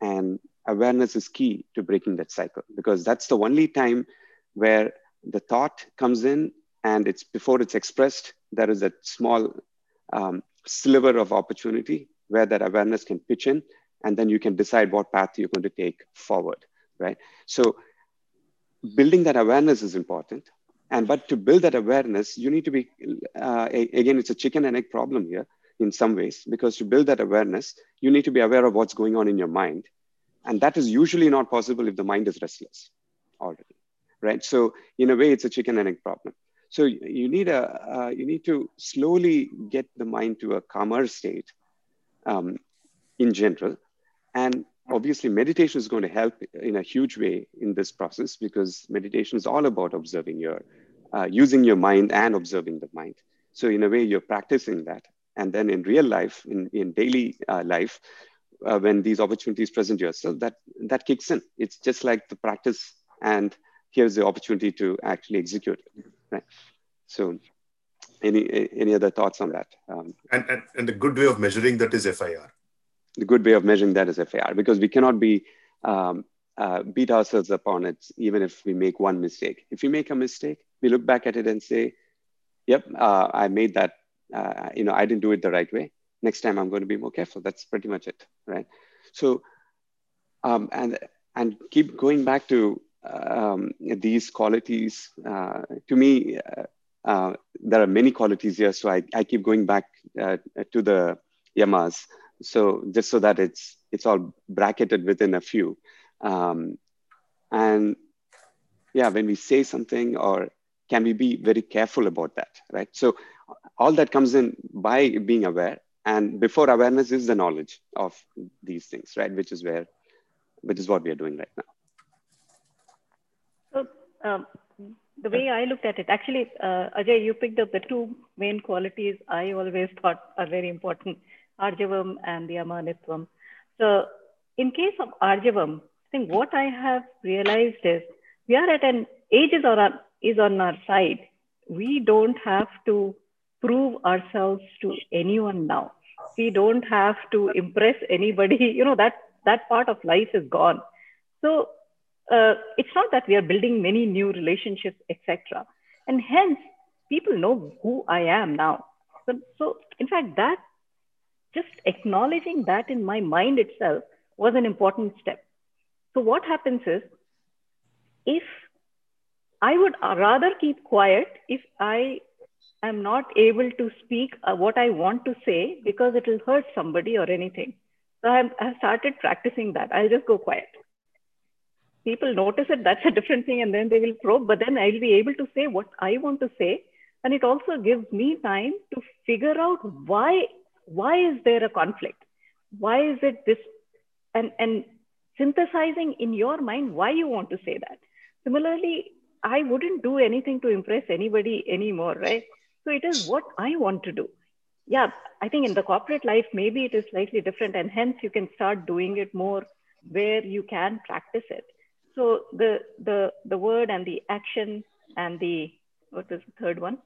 And awareness is key to breaking that cycle because that's the only time where the thought comes in and it's before it's expressed, there is a small um, sliver of opportunity where that awareness can pitch in, and then you can decide what path you're going to take forward, right? So building that awareness is important. And but to build that awareness, you need to be, uh, again, it's a chicken and egg problem here in some ways, because to build that awareness, you need to be aware of what's going on in your mind. And that is usually not possible if the mind is restless already, right? So in a way, it's a chicken and egg problem. So you need a uh, you need to slowly get the mind to a calmer state um, in general, and obviously meditation is going to help in a huge way in this process because meditation is all about observing your uh, using your mind and observing the mind. So in a way, you're practicing that, and then in real life, in in daily uh, life, uh, when these opportunities present yourself, that that kicks in. It's just like the practice and here's the opportunity to actually execute it, right? So any any other thoughts on that? Um, and, and, and the good way of measuring that is FIR. The good way of measuring that is FIR because we cannot be um, uh, beat ourselves upon it even if we make one mistake. If we make a mistake, we look back at it and say, "Yep, uh, I made that. Uh, you know, I didn't do it the right way. Next time, I'm going to be more careful." That's pretty much it, right? So, um, and and keep going back to um, these qualities, uh, to me, uh, uh, there are many qualities here. So I, I keep going back uh, to the yamas. So just so that it's it's all bracketed within a few. Um, and yeah, when we say something or can we be very careful about that, right? So all that comes in by being aware. And before awareness is the knowledge of these things, right? Which is where, which is what we are doing right now. Um, the way I looked at it, actually, uh, Ajay, you picked up the two main qualities I always thought are very important, Arjavam and the Amanitvam. So in case of Arjavam, I think what I have realized is we are at an ages or is on our side. We don't have to prove ourselves to anyone now. We don't have to impress anybody. You know, that, that part of life is gone. So uh, it's not that we are building many new relationships, etc. And hence, people know who I am now. So, so, in fact, that just acknowledging that in my mind itself was an important step. So, what happens is, if I would rather keep quiet if I am not able to speak uh, what I want to say because it will hurt somebody or anything. So I've, I've started practicing that. I'll just go quiet. People notice it, that's a different thing, and then they will probe, but then I'll be able to say what I want to say. And it also gives me time to figure out why why is there a conflict? Why is it this? And, and synthesizing in your mind why you want to say that. Similarly, I wouldn't do anything to impress anybody anymore, right? So it is what I want to do. Yeah, I think in the corporate life, maybe it is slightly different, and hence you can start doing it more where you can practice it. So the the the word and the action and the what is the third one?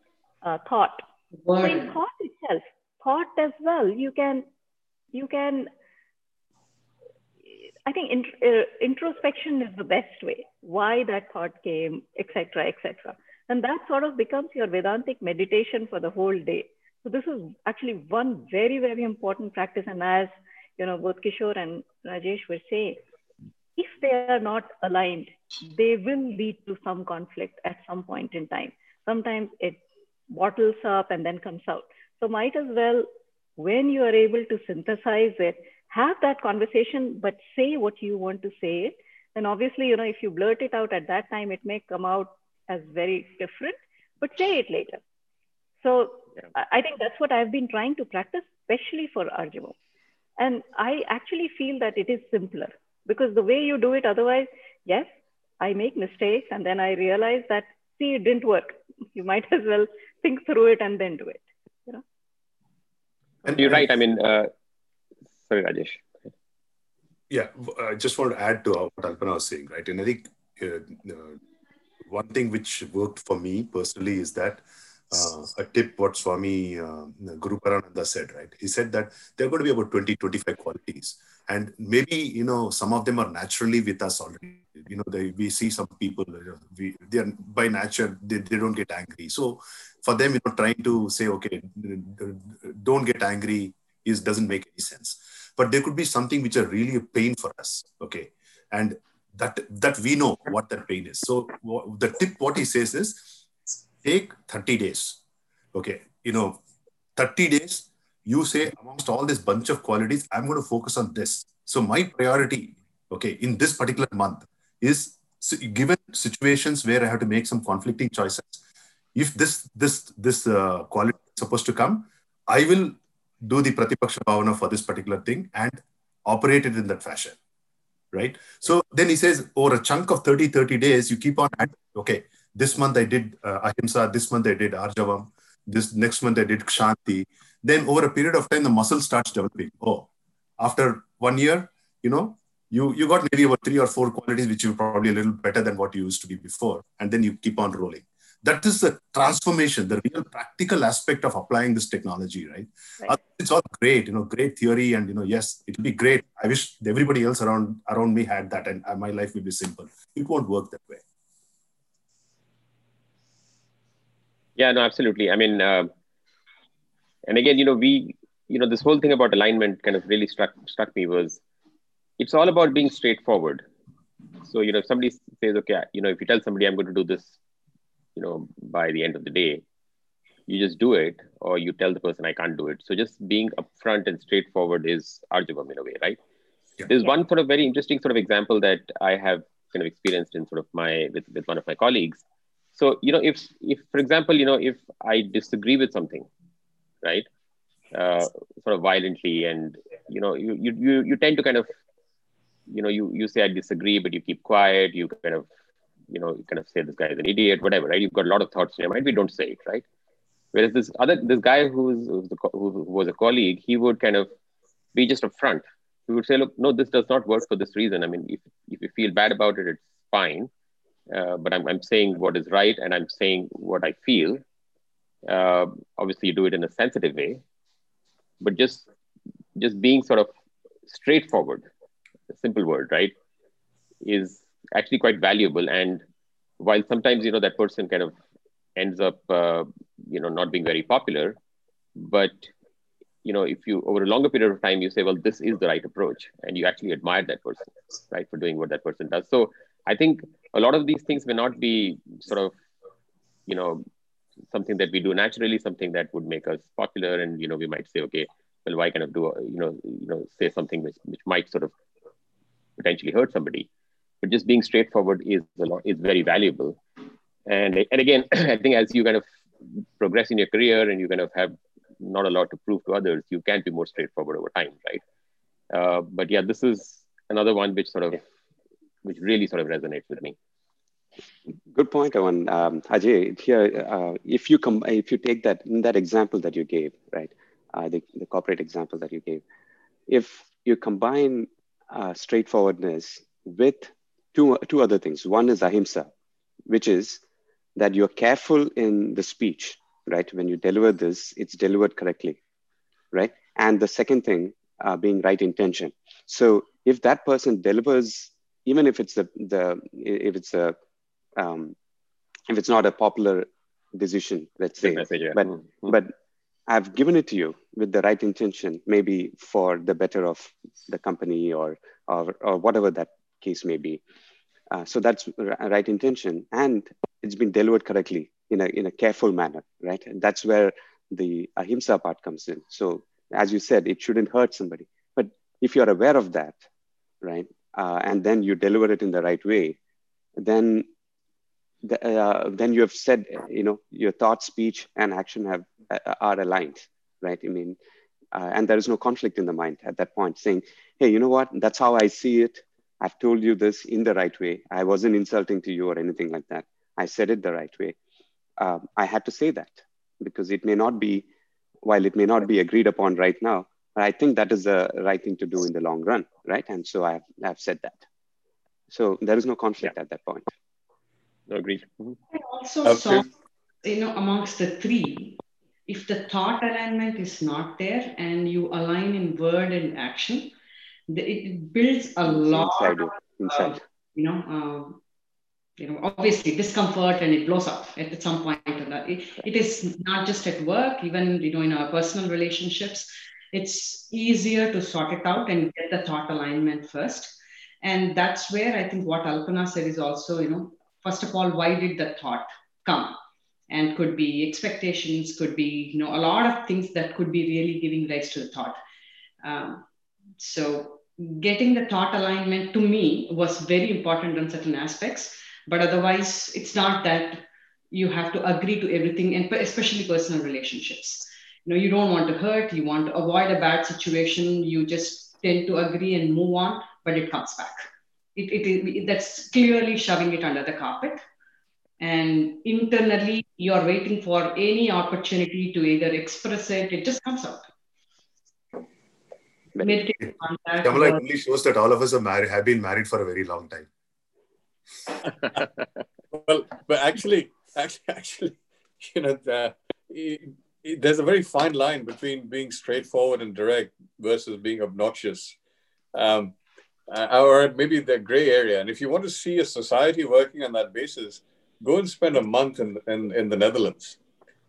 Uh, thought. Word. So in thought itself, thought as well, you can you can I think in, uh, introspection is the best way. Why that thought came, etc., etc. And that sort of becomes your Vedantic meditation for the whole day. So this is actually one very, very important practice. And as you know, both Kishore and Rajesh were saying, if they are not aligned, they will lead to some conflict at some point in time. Sometimes it bottles up and then comes out. So might as well, when you are able to synthesize it, have that conversation, but say what you want to say it. And obviously, you know, if you blurt it out at that time, it may come out as very different, but say it later. So yeah. I think that's what I've been trying to practice, especially for Arjavam. And I actually feel that it is simpler because the way you do it, otherwise, yes, I make mistakes and then I realize that, see, it didn't work. You might as well think through it and then do it. You know? And you're right. I mean, uh, sorry, Rajesh. Yeah, I just want to add to what Alpana was saying, right? And I think uh, uh, one thing which worked for me personally is that uh, a tip what Swami uh, Guru Parananda said, right? He said that there are going to be about 20, 25 qualities. And maybe, you know, some of them are naturally with us already. You know, they, we see some people, we, they are by nature, they, they don't get angry. So for them, you know, trying to say, okay, don't get angry is doesn't make any sense. But there could be something which are really a pain for us. Okay. And that that we know what that pain is. So the tip, what he says is take 30 days. Okay. You know, 30 days, you say amongst all this bunch of qualities, I'm going to focus on this. So my priority, okay, in this particular month is given situations where I have to make some conflicting choices. If this this this uh, quality is supposed to come, I will do the Pratipaksha Bhavana for this particular thing and operate it in that fashion. Right. So then he says, over a chunk of 30, 30 days, you keep on, okay, this month I did uh, Ahimsa, this month I did Arjavam, this next month I did Kshanti. Then over a period of time, the muscle starts developing. Oh, after one year, you know, you, you got maybe about three or four qualities which are probably a little better than what you used to be before. And then you keep on rolling that is the transformation the real practical aspect of applying this technology right, right. it's all great you know great theory and you know yes it'll be great. I wish everybody else around around me had that and my life would be simple. It won't work that way. Yeah no absolutely. I mean uh, and again you know we you know this whole thing about alignment kind of really struck struck me was it's all about being straightforward. So you know if somebody says okay you know if you tell somebody i'm going to do this you know by the end of the day you just do it or you tell the person i can't do it. So just being upfront and straightforward is arjavam in a way right? Yeah. there's one sort of very interesting sort of example that i have kind of experienced in sort of my with, with one of my colleagues. So you know if if for example you know if i disagree with something right uh, sort of violently and you know you, you you you tend to kind of you know you you say i disagree but you keep quiet you kind of you know, kind of say this guy is an idiot, whatever, right? You've got a lot of thoughts in your mind. We don't say it, right? Whereas this other, this guy who's, who's the, who was a colleague, he would kind of be just upfront. He would say, look, no, this does not work for this reason. I mean, if, if you feel bad about it, it's fine. Uh, but I'm, I'm saying what is right and I'm saying what I feel. Uh, obviously, you do it in a sensitive way, but just just being sort of straightforward, a simple word, right, is actually quite valuable. And while sometimes, you know, that person kind of ends up, uh, you know, not being very popular, but you know, if you over a longer period of time, you say, well, this is the right approach, and you actually admire that person, right, for doing what that person does. So I think a lot of these things may not be sort of you know something that we do naturally something that would make us popular and you know we might say okay well why kind of do you know you know say something which, which might sort of potentially hurt somebody but just being straightforward is a lot is very valuable. And and again i think as you kind of progress in your career and you kind of have not a lot to prove to others you can be more straightforward over time right? Uh, but yeah this is another one which sort of which really sort of resonates with me. Good point Awan. Um, ajay here uh, if you come if you take that that example that you gave right uh, the, the corporate example that you gave if you combine uh, straightforwardness with two two other things one is ahimsa which is that you're careful in the speech right when you deliver this it's delivered correctly right and the second thing uh, being right intention so if that person delivers even if it's the the if it's a um, if it's not a popular decision let's say message, yeah. but Mhm. but i've given it to you with the right intention maybe for the better of the company or or, or whatever that case may be. Uh, so that's r- right intention. And it's been delivered correctly in a in a careful manner right? And that's where the ahimsa part comes in. So as you said it shouldn't hurt somebody. But if you're aware of that right uh, and then you deliver it in the right way then the, uh, then you have said you know your thought speech and action have uh, are aligned right? I mean uh, and there is no conflict in the mind at that point saying hey you know what? That's how i see it i've told you this in the right way. I wasn't insulting to you or anything like that. I said it the right way. Um, i had to say that because it may not be while it may not be agreed upon right now but i think that is the right thing to do in the long run right? And so i've, I've said that. So there is no conflict at that point. No, agreed. Mhm. I also Okay. saw, you know, amongst the three, if the thought alignment is not there and you align in word and action, the, it builds a lot inside you of, inside you know, um, you know, obviously discomfort and it blows up at, at some point. It, it is not just at work, even you know, in our personal relationships, it's easier to sort it out and get the thought alignment first. And that's where I think what Alpana said is also, you know, first of all, why did the thought come? And could be expectations, could be, you know, a lot of things that could be really giving rise to the thought. Um, so getting the thought alignment to me was very important on certain aspects, but otherwise it's not that you have to agree to everything and especially personal relationships. You know, you don't want to hurt, you want to avoid a bad situation, you just tend to agree and move on, but it comes back. It, it, it that's clearly shoving it under the carpet. And internally, you're waiting for any opportunity to either express it, it just comes out. Meditate on that. Kamala, it only shows that all of us are married, have been married for a very long time. well, but actually, actually, actually, you know, the, it- it- there's a very fine line between being straightforward and direct versus being obnoxious, um, uh, or maybe the gray area. And if you want to see a society working on that basis, go and spend a month in in, in the Netherlands.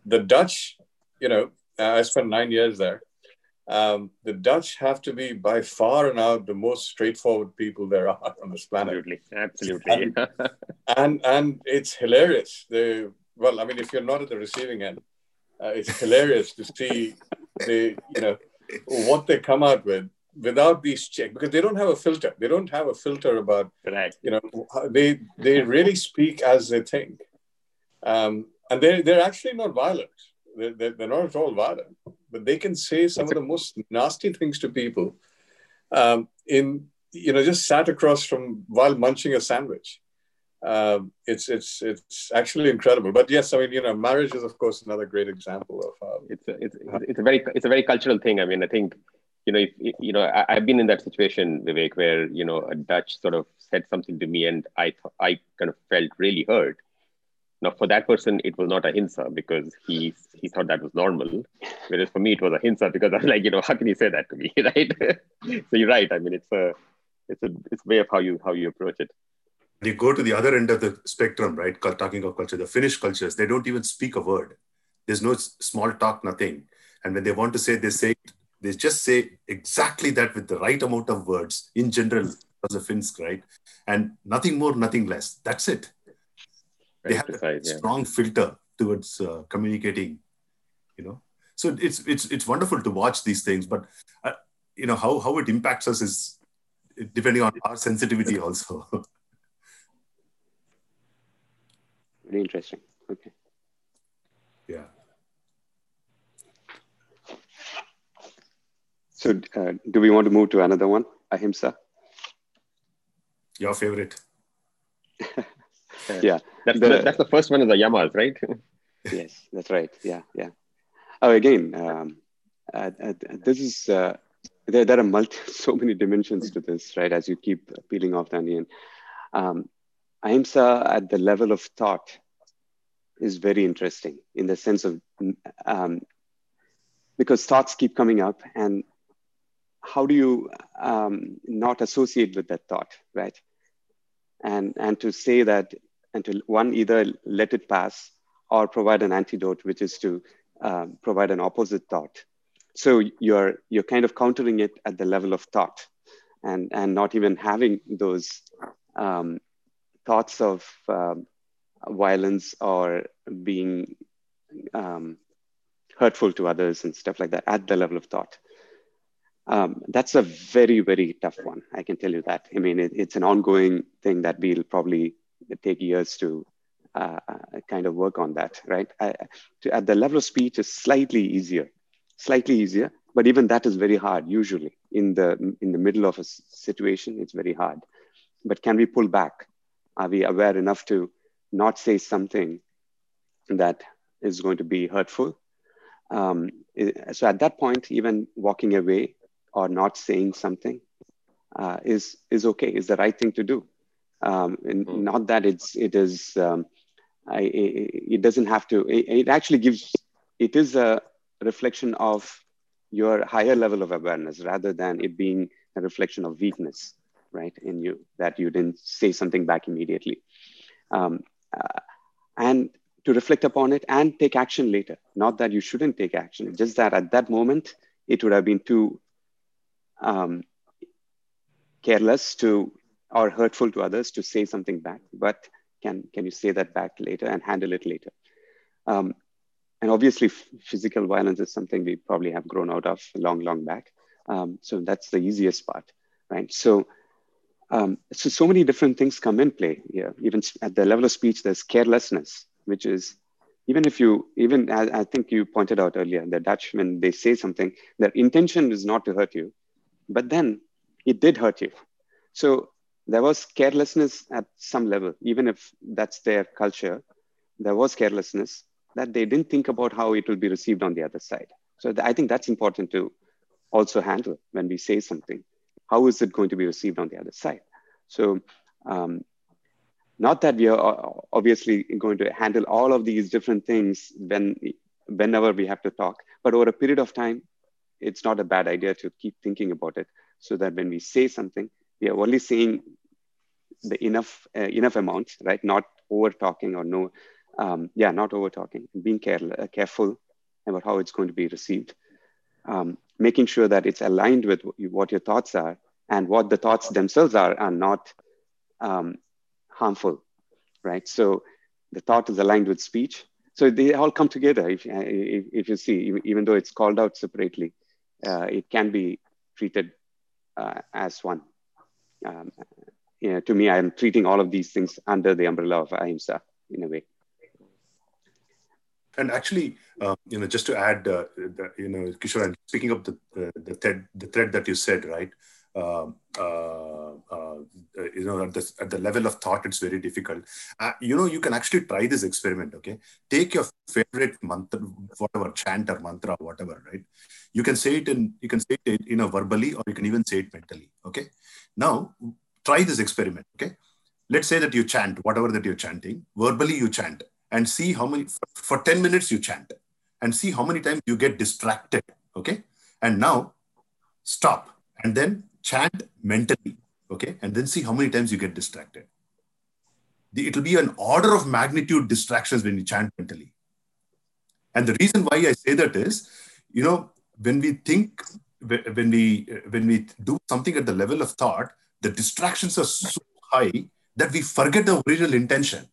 The Dutch, you know, uh, I spent nine years there. Um, the Dutch have to be by far and out the most straightforward people there are on this planet absolutely absolutely and and it's hilarious. The well, I mean, if you're not at the receiving end, uh, it's hilarious to see the you know what they come out with without these checks because they don't have a filter. They don't have a filter about right you know they they really speak as they think, um, and they they're actually not violent. They're, they're, not at all violent, but they can say some of the most nasty things to people. Um, in you know, just sat across from while munching a sandwich um, it's it's it's actually incredible. But yes, I mean, you know, marriage is of course another great example of um, it's a, it's it's a very it's a very cultural thing. I mean, I think you know if you know I, I've been in that situation, Vivek, where you know a Dutch sort of said something to me, and I th- I kind of felt really hurt. Now, for that person, it was not a hinsa uh, because he he thought that was normal, whereas for me, it was a hinsa uh, because I was like, you know, how can you say that to me, right? so you're right. I mean, it's a it's a it's way of how you how you approach it. You go to the other end of the spectrum, right? Talking of culture, the Finnish cultures, they don't even speak a word. There's no small talk, nothing. And when they want to say, they say, they just say exactly that with the right amount of words in general, as a Finsk, right? And nothing more, nothing less. That's it. They have a yeah. strong filter towards uh, communicating, you know. So it's it's it's wonderful to watch these things, but uh, you know how how it impacts us is depending on our sensitivity also. Very interesting. Okay. yeah. So, uh, do we want to move to another one, ahimsa? Your favorite. Yeah. That's The- the, that's the first one of the yamas, right? yes, that's right. Yeah, yeah. Oh, again, um, uh, uh, this is uh, there. There are multi, so many dimensions to this, right? As you keep peeling off the onion, um, ahimsa at the level of thought is very interesting in the sense of um, because thoughts keep coming up, and how do you um, not associate with that thought, right? And and to say that and to one either let it pass or provide an antidote, which is to um, provide an opposite thought. So you're you're kind of countering it at the level of thought, and and not even having those um, thoughts of um, violence or being um, hurtful to others and stuff like that at the level of thought. Um, that's a very very tough one. I can tell you that. I mean, it, it's an ongoing thing that we'll probably take years to uh, uh, kind of work on that, right? I, to, at the level of speech is slightly easier, slightly easier, but even that is very hard. Usually, in the in the middle of a situation, it's very hard. But can we pull back? Are we aware enough to not say something that is going to be hurtful? Um, so at that point, even walking away or not saying something uh, is is okay. Is the right thing to do. Um, and Mm. not that it's it is um, I, it, it doesn't have to it, it actually gives it is a reflection of your higher level of awareness rather than it being a reflection of weakness right in you that you didn't say something back immediately um, uh, and to reflect upon it and take action later not that you shouldn't take action just that at that moment it would have been too um, careless to or hurtful to others to say something back but can can you say that back later and handle it later? Um, and obviously physical violence is something we probably have grown out of long long back. Um, so that's the easiest part right? So um, so so many different things come in play here. Even at the level of speech there's carelessness which is even if you even I, I think you pointed out earlier the dutch when they say something their intention is not to hurt you but then it did hurt you. So there was carelessness at some level, even if that's their culture. There was carelessness that they didn't think about how it will be received on the other side. So th- I think that's important to also handle when we say something. How is it going to be received on the other side? So, um, not that we are obviously going to handle all of these different things when, whenever we have to talk, but over a period of time, it's not a bad idea to keep thinking about it so that when we say something, we are only saying the enough uh, enough amount, right? Not over talking or no, um, yeah, not over talking. Being careful, uh, careful about how it's going to be received. Um, making sure that it's aligned with what, your thoughts are and what the thoughts themselves are are not um, harmful, right? So the thought is aligned with speech. So they all come together. If if, if you see, even- even though it's called out separately, uh, it can be treated uh, as one. Um, yeah, to me, I'm treating all of these things under the umbrella of ahimsa in a way. And actually, uh, you know, just to add, uh, you know, Kishore, and speaking of the uh, the thread, the thread that you said, right? Um, uh, uh, you know, at the, at the level of thought, it's very difficult. Uh, you know, you can actually try this experiment. Okay, take your favorite mantra, whatever chant or mantra, or whatever, right? You can say it in, you can say it, you know, verbally, or you can even say it mentally. Okay. Now, try this experiment. Okay. Let's say that you chant whatever that you're chanting. Verbally, you chant and see how many for 10 minutes you chant and see how many times you get distracted okay and now stop and then chant mentally okay and then see how many times you get distracted it'll be an order of magnitude distractions when you chant mentally and the reason why i say that is you know when we think when we when we do something at the level of thought the distractions are so high that we forget the original intention.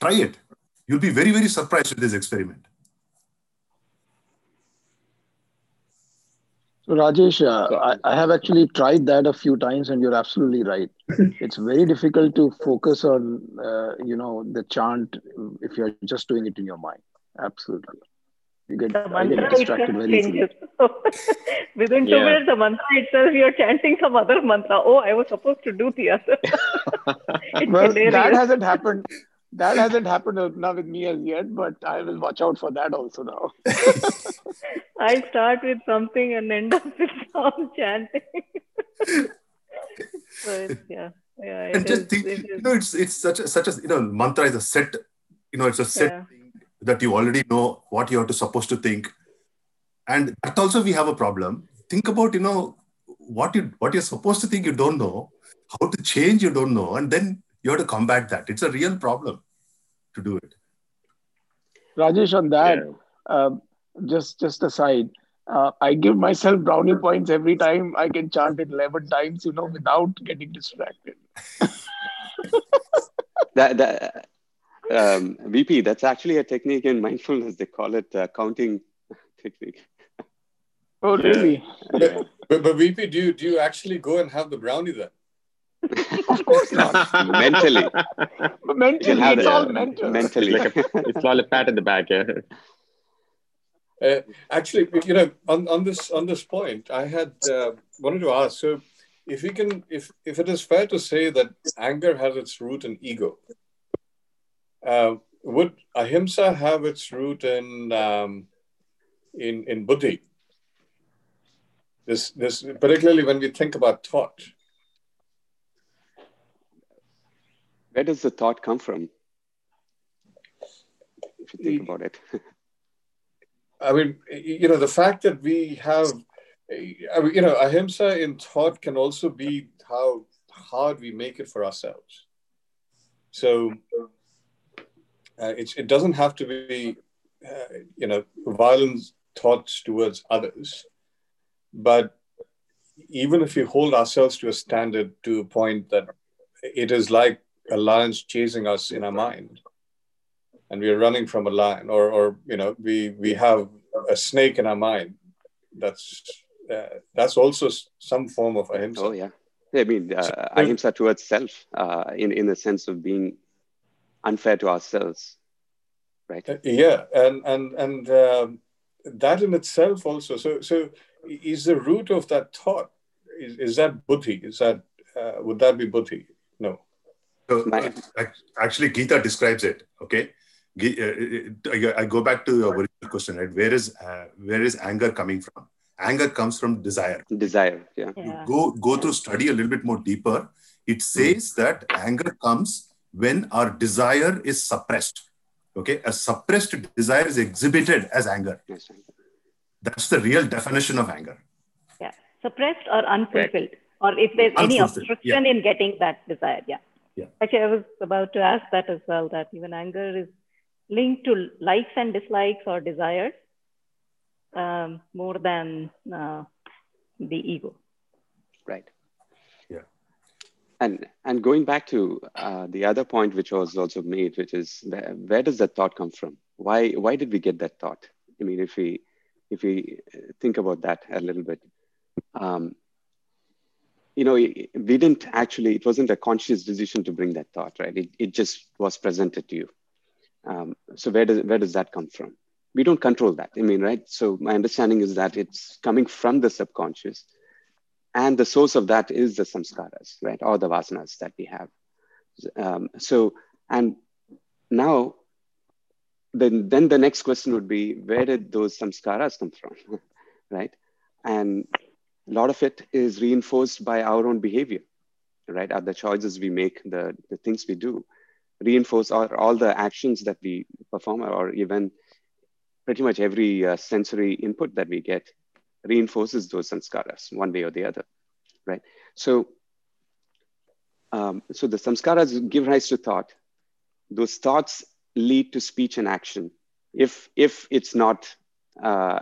Try it. You'll be very, very surprised with this experiment. Rajesh, uh, I, I, have actually tried that a few times, and you're absolutely right. it's very difficult to focus on, uh, you know, the chant if you're just doing it in your mind. Absolutely, you get, the mantra get distracted very easily. Within two yeah. minutes, the mantra itself, you're chanting some other mantra. Oh, I was supposed to do the other. well, hilarious. that hasn't happened that hasn't happened now with me as yet, but I will watch out for that also now. I start with something and end up with some chanting. so yeah. Yeah, and just is, think, it you know, it's it's such a such a you know, mantra is a set, you know, it's a set yeah. thing that you already know what you're supposed to think, and that also we have a problem. Think about you know what you what you're supposed to think you don't know, how to change you don't know, and then you have to combat that. It's a real problem to do it. Rajesh, on that, yeah. uh, just just aside, uh, I give myself brownie points every time I can chant it 11 times, you know, without getting distracted. that, that um, VP, that's actually a technique in mindfulness. They call it uh, counting technique. Oh, really? Yeah. But, but, VP, do you, do you actually go and have the brownie then? Of course not. mentally. mentally, it's all mental. Mentally. It's, like a, it's all a pat in the back, yeah. Uh, actually, you know, on, on this on this point, I had uh, wanted to ask. So, if we can, if if it is fair to say that anger has its root in ego, uh, would ahimsa have its root in um, in in buddhi? This this particularly when we think about thought. Where does the thought come from? If you think about it. I mean, you know, the fact that we have, I mean, you know, ahimsa in thought can also be how hard we make it for ourselves. So uh, it doesn't have to be, uh, you know, violent thoughts towards others. But even if we hold ourselves to a standard to a point that it is like a lion's chasing us in our mind. And we are running from a lion or or you know we we have a snake in our mind. That's uh, that's also some form of ahimsa. Oh yeah. I mean uh, ahimsa towards self uh, in in the sense of being unfair to ourselves right? Uh, yeah and and and um, that in itself also. So so is the root of that thought is, is that buddhi? Is that uh, would that be buddhi? No so actually, Gita describes it. Okay, uh, I go back to your original question, right? Where is uh, where is anger coming from? Anger comes from desire. Desire, yeah. You go go through study a little bit more deeper. It says that anger comes when our desire is suppressed. Okay, a suppressed desire is exhibited as anger. Yes. That's the real definition of anger. Yeah, suppressed or unfulfilled, or if there's any obstruction yeah. in getting that desire. Yeah. Yeah. Actually, I was about to ask that as well. That even anger is linked to likes and dislikes or desires um, more than uh, the ego. Right. Yeah. And and going back to uh, the other point which was also made, which is where, where does that thought come from? Why why did we get that thought? I mean, if we if we think about that a little bit, um, you know, we didn't actually, it wasn't a conscious decision to bring that thought, right? It, it just was presented to you. Um, so where does, where does that come from? We don't control that. I mean, right? So my understanding is that it's coming from the subconscious and the source of that is the samskaras, right? Or the vasanas that we have. Um, so, and now, then, then the next question would be, where did those samskaras come from, right? And a lot of it is reinforced by our own behavior, right? Are the choices we make, the, the things we do, reinforce all, all the actions that we perform, or even pretty much every uh, sensory input that we get reinforces those samskaras one way or the other, right? So, um, so the samskaras give rise to thought. Those thoughts lead to speech and action. If if it's not uh,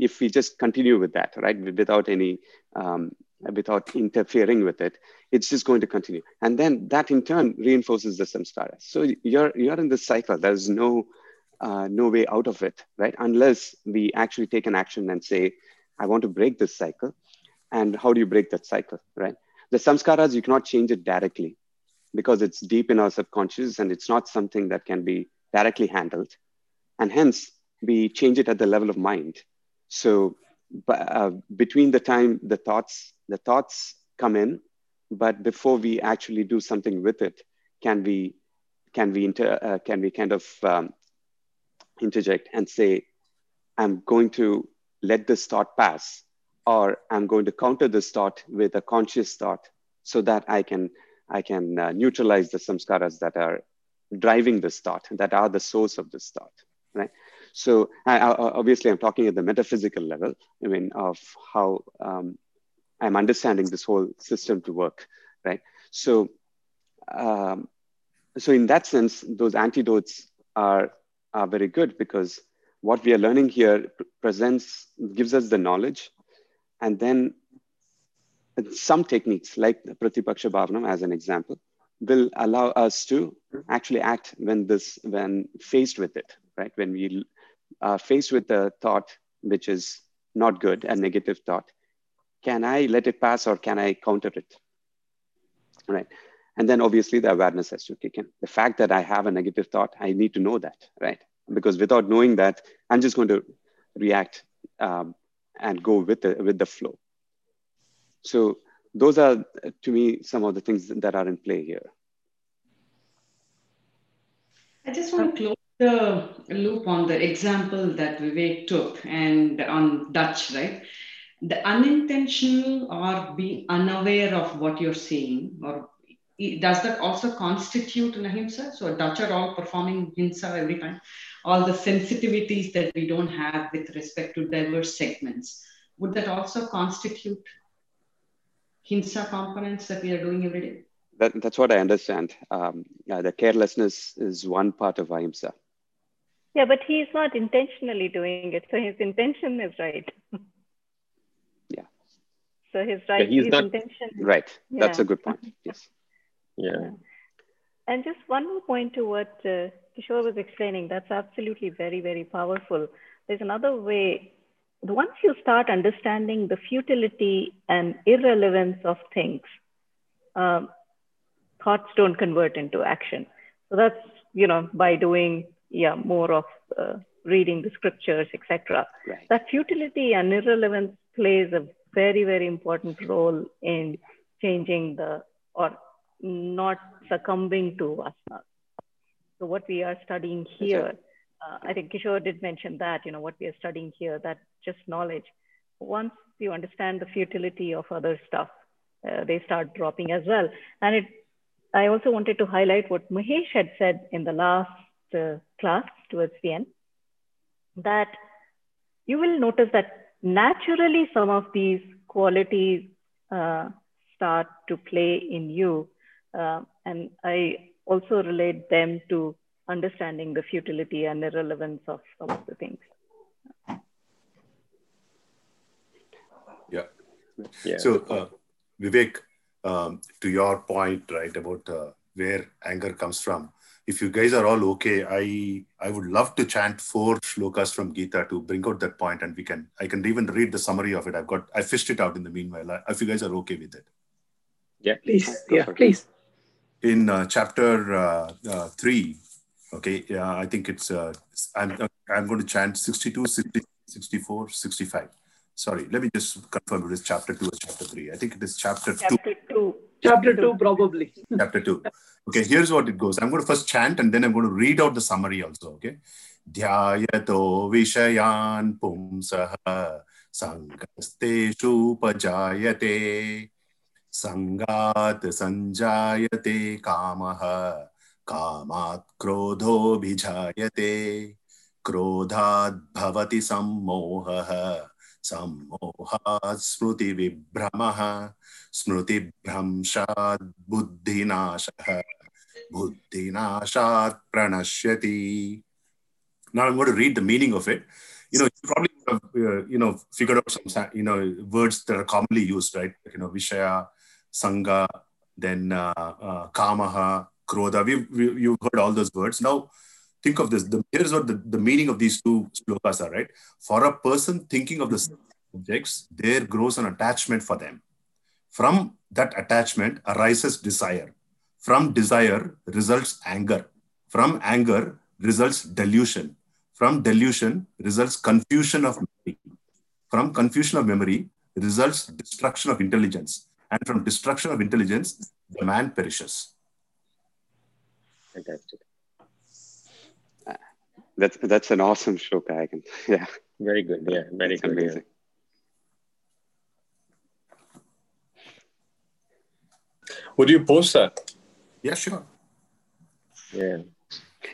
if we just continue with that, right, without any um, without interfering with it, it's just going to continue. And then that in turn reinforces the samskara. So you're, you're in this cycle. There's no, uh, no way out of it, right? Unless we actually take an action and say, I want to break this cycle. And how do you break that cycle, right? The samskaras, you cannot change it directly because it's deep in our subconscious and it's not something that can be directly handled. And hence, we change it at the level of mind. So uh, between the time the thoughts the thoughts come in, but before we actually do something with it, can we can we inter, uh, can we kind of um, interject and say, I'm going to let this thought pass, or I'm going to counter this thought with a conscious thought, so that I can I can uh, neutralize the samskaras that are driving this thought, that are the source of this thought, right? So I, I, obviously, I'm talking at the metaphysical level. I mean, of how um, I'm understanding this whole system to work, right? So, um, so in that sense, those antidotes are are very good because what we are learning here presents gives us the knowledge, and then some techniques like Pratipaksha Bhavanam as an example will allow us to actually act when this when faced with it right when we are faced with a thought which is not good a negative thought. Can i let it pass or can i counter it? Right. And then obviously the awareness has to kick in. The fact that i have a negative thought i need to know that right? Because without knowing that i'm just going to react um, and go with the with the flow. So those are, to me, some of the things that are in play here. I just want to close the loop on the example that Vivek took and on Dutch, right? The unintentional or being unaware of what you're saying, or does that also constitute an ahimsa? So Dutch are all performing hinsa every time. All the sensitivities that we don't have with respect to diverse segments, would that also constitute Hinsa components that we are doing every day? That, that's what I understand. Um, yeah, the carelessness is one part of ahimsa. Yeah, but he's not intentionally doing it. So his intention is right. yeah. So his right, yeah, he's his not, intention. Right. Yeah. That's a good point. Yes. Yeah. yeah. And just one more point to what uh, Kishore was explaining. That's absolutely very, very powerful. There's another way once you start understanding the futility and irrelevance of things, um, thoughts don't convert into action. So that's you know by doing yeah more of uh, reading the scriptures, etc. Right. That futility and irrelevance plays a very very important role in changing the or not succumbing to vasana. So what we are studying here uh, I think Kishore did mention that, you know, what we are studying here, that just knowledge. Once you understand the futility of other stuff, uh, they start dropping as well. And it, I also wanted to highlight what Mahesh had said in the last uh, class towards the end, that you will notice that naturally some of these qualities uh, start to play in you. Uh, and I also relate them to understanding the futility and irrelevance of some of the things. Yeah. yeah. So, uh, Vivek, um, to your point, right, about uh, where anger comes from, if you guys are all okay, I I would love to chant four shlokas from Gita to bring out that point, and we can I can even read the summary of it. I've got I fished it out in the meanwhile. If you guys are okay with it. Yeah, please. Yeah, please. In uh, chapter uh, uh, three, Okay, yeah, I think it's, uh, I'm, I'm going to chant 62, 60, 64, 65. Sorry, let me just confirm it is chapter 2 or chapter 3. I think it is chapter, chapter 2. 2. Chapter 2, probably. chapter 2. Okay, here's what it goes. I'm going to first chant and then I'm going to read out the summary also, okay? ध्यायतो विषयान् पुंसः सङ्गस्तेषु उपजायते सङ्गात् सञ्जायते कामः कामात् क्रोधोऽभिजायते क्रोधात् भवति सम्मोहः सम्मोहात् स्मृतिविभ्रमः स्मृतिभ्रंशात् बुद्धिनाशः बुद्धिनाशात् प्रणश्यति Now I'm going to read the meaning of it. You know, you probably have, uh, you know, figured out some, you know, words that are commonly used, right? You know, Vishaya, Sangha, then uh, uh, Kamaha, Krodha. We've, we, you've heard all those words. Now, think of this. The, here's what the, the meaning of these two slokas are, right? For a person thinking of the subjects, there grows an attachment for them. From that attachment arises desire. From desire results anger. From anger results delusion. From delusion results confusion of memory. From confusion of memory results destruction of intelligence. And from destruction of intelligence, the man perishes. Fantastic. That's that's an awesome shloka. I can, yeah. Very good. Yeah, very It's good. yeah. amazing. Would you post that? Yeah, sure. Yeah.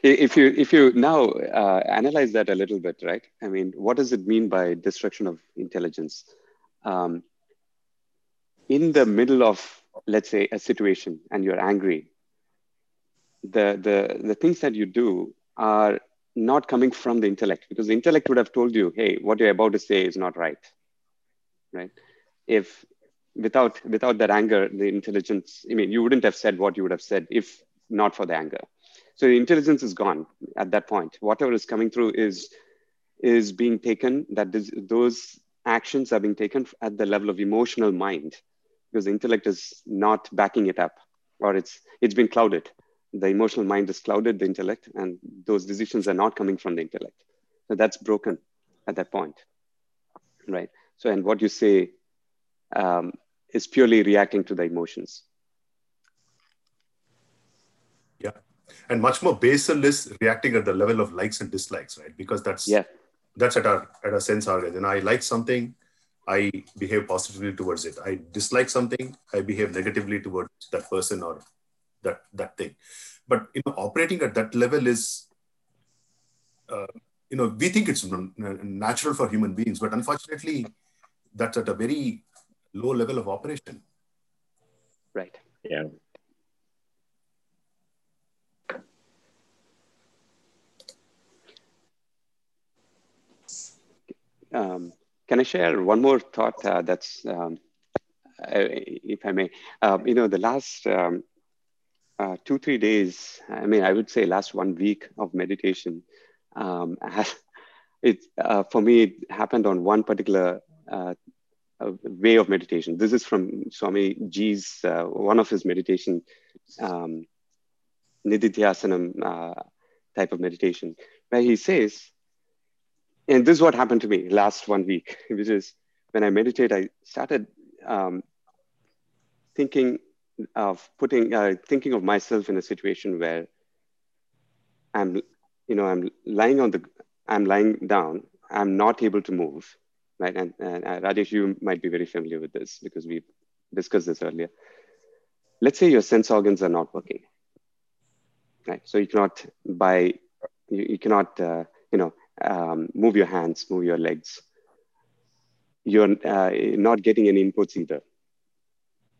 If you if you now uh, analyze that a little bit, right? I mean, what does it mean by destruction of intelligence? Um, in the middle of, let's say, a situation, and you're angry, the the the things that you do are not coming from the intellect because the intellect would have told you, "Hey, what you're about to say is not right," right? If without without that anger, the intelligence, I mean, you wouldn't have said what you would have said if not for the anger. So the intelligence is gone at that point. Whatever is coming through is is being taken. That is, those actions are being taken at the level of emotional mind, because the intellect is not backing it up, or it's it's been clouded. The emotional mind is clouded the intellect, and those decisions are not coming from the intellect. So that's broken at that point, right? So and what you say um, is purely reacting to the emotions. Yeah. And much more basal is reacting at the level of likes and dislikes, right? Because that's Yeah. that's at our at our sense organ. And I like something, I behave positively towards it. I dislike something, I behave negatively towards that person or that that thing. But you know, operating at that level is, uh, you know, we think it's natural for human beings, but unfortunately, that's at a very low level of operation. Right. Yeah. Um, can I share one more thought uh, that's, um, I- if I may? Um, you know, the last um, uh, two, three days, I mean, I would say last one week of meditation, um, it, uh, for me, it happened on one particular uh, way of meditation. This is from Swami G's, uh, one of his meditation, um, Nididhyasanam uh, type of meditation, where he says, and this is what happened to me last one week, which is when I meditate, I started um, thinking of putting, uh, thinking of myself in a situation where I'm, you know, I'm lying on the, I'm lying down, I'm not able to move, right? And, and Rajesh, you might be very familiar with this because we discussed this earlier. Let's say your sense organs are not working, right? So you cannot by, you, you cannot, uh, you know, um, move your hands, move your legs. You're uh, not getting any inputs either,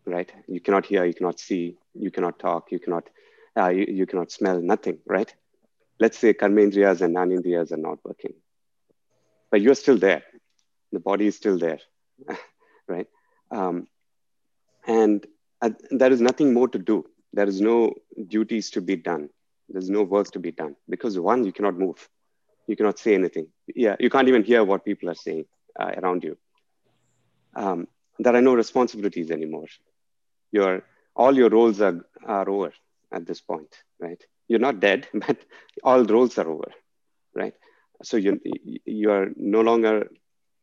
right? You cannot hear, you cannot see, you cannot talk, you cannot, uh, you, you cannot smell, nothing, right? Let's say karmendriyas and jnanendriyas are not working, but you're still there. The body is still there, right? Um, and uh, there is nothing more to do. There is no duties to be done. There's no work to be done because one, you cannot move you cannot say anything. Yeah, you can't even hear what people are saying uh, around you. Um, there are no responsibilities anymore. Your all your roles are, are over at this point, right? You're not dead, but all roles are over, right? So you you are no longer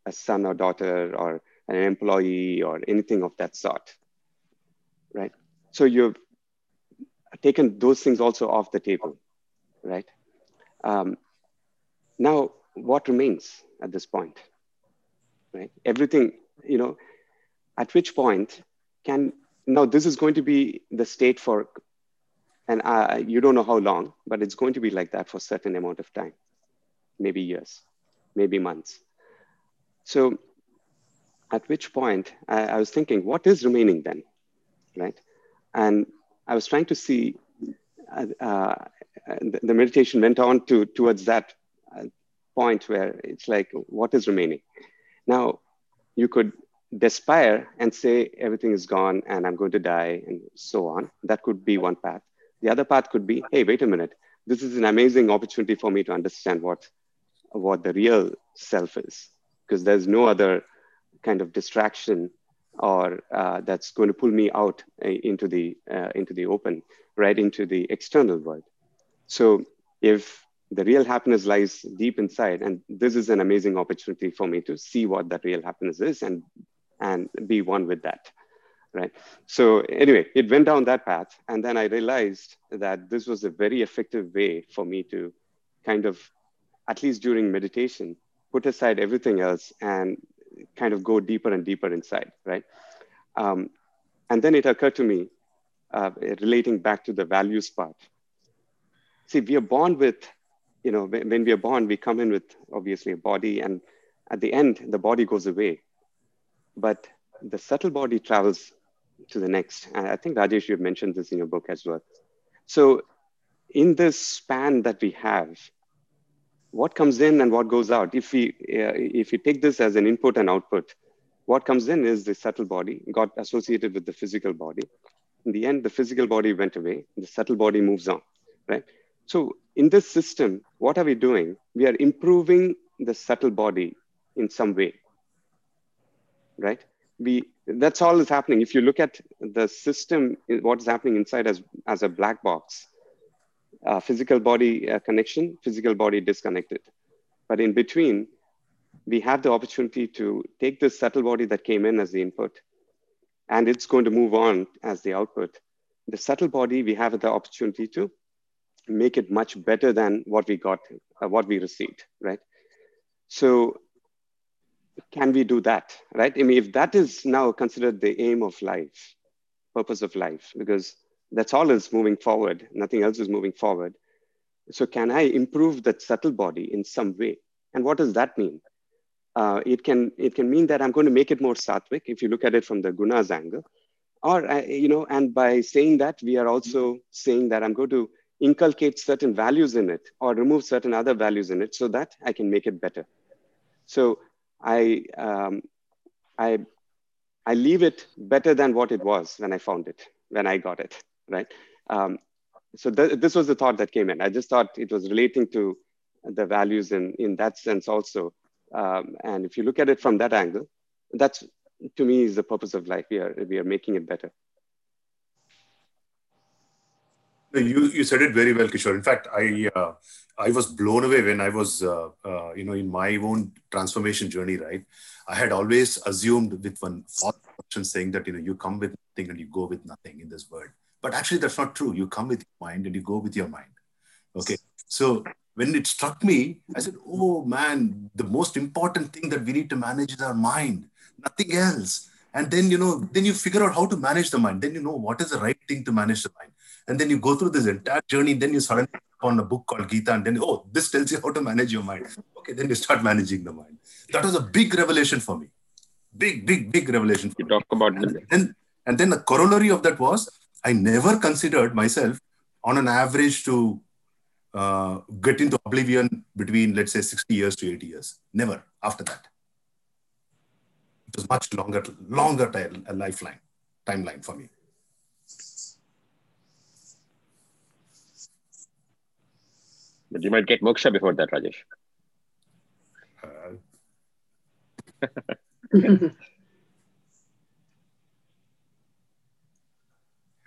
a son or daughter or an employee or anything of that sort, right? So you've taken those things also off the table, right? Um, now what remains at this point right everything you know at which point can now this is going to be the state for and uh, you don't know how long but it's going to be like that for a certain amount of time maybe years maybe months so at which point I, I was thinking what is remaining then right and i was trying to see uh, uh, the, meditation went on to towards that point where it's like, what is remaining? Now, you could despair and say everything is gone and I'm going to die and so on. That could be one path. The other path could be, hey, wait a minute. This is an amazing opportunity for me to understand what, what the real self is, because there's no other kind of distraction or uh, that's going to pull me out uh, into the uh, into the open, right into the external world. So if the real happiness lies deep inside, and this is an amazing opportunity for me to see what that real happiness is and and be one with that, right? So anyway, it went down that path, and then I realized that this was a very effective way for me to kind of, at least during meditation, put aside everything else and kind of go deeper and deeper inside, right? Um, and then it occurred to me, uh, relating back to the values part. See, we are born with, you know, when, we are born, we come in with obviously a body, and at the end, the body goes away. But the subtle body travels to the next. And I think Rajesh, you've mentioned this in your book as well. So, in this span that we have, what comes in and what goes out. If we uh, if we take this as an input and output, what comes in is the subtle body got associated with the physical body. In the end, the physical body went away. The subtle body moves on, right? So in this system, what are we doing? We are improving the subtle body in some way, right? We that's all is happening. If you look at the system, what is happening inside as as a black box, uh, physical body uh, connection, physical body disconnected. But in between, we have the opportunity to take this subtle body that came in as the input, and it's going to move on as the output. The subtle body, we have the opportunity to make it much better than what we got, uh, what we received, right? So can we do that, right? I mean, if that is now considered the aim of life, purpose of life, because that's all is moving forward. Nothing else is moving forward. So can I improve that subtle body in some way? And what does that mean? Uh, it can it can mean that I'm going to make it more sattvic if you look at it from the gunas angle, or uh, you know, and by saying that we are also saying that I'm going to inculcate certain values in it or remove certain other values in it so that I can make it better. So I um, I I leave it better than what it was when I found it when I got it right? Um, so th this was the thought that came in. I just thought it was relating to the values in, in that sense also. Um, and if you look at it from that angle, that's to me is the purpose of life. We are, we are making it better. You, you said it very well, Kishore. In fact, I, uh, I was blown away when I was, uh, uh, you know, in my own transformation journey, right? I had always assumed with one false saying that, you know, you come with nothing and you go with nothing in this world. But actually, that's not true. You come with your mind and you go with your mind. Okay. So when it struck me, I said, oh man, the most important thing that we need to manage is our mind, nothing else. And then, you know, then you figure out how to manage the mind. Then you know what is the right thing to manage the mind. And then you go through this entire journey. Then you suddenly on a book called Gita, and then, oh, this tells you how to manage your mind. Okay, then you start managing the mind. That was a big revelation for me. Big, big, big revelation. you talk about and then, and then the corollary of that was I never considered myself on an average to uh, get into oblivion between, let's say, 60 years to 80 years. Never after that. It was much longer, longer time, a lifeline, timeline for me. But you might get moksha before that, Rajesh. Uh,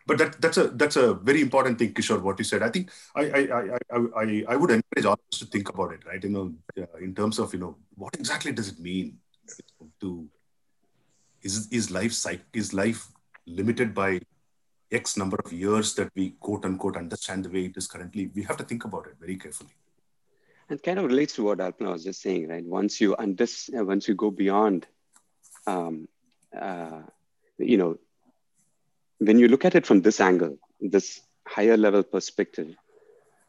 but that, that's a that's a very important thing, Kishore. What you said, I think I I I I, I would encourage all of us to think about it, right? You know, uh, in terms of you know what exactly does it mean to is is life is life limited by X number of years that we quote unquote understand the way it is currently? We have to think about it very carefully. And kind of relates to what Alpana was just saying, right? Once you understand, uh, once you go beyond, um, uh, you know, when you look at it from this angle, this higher level perspective,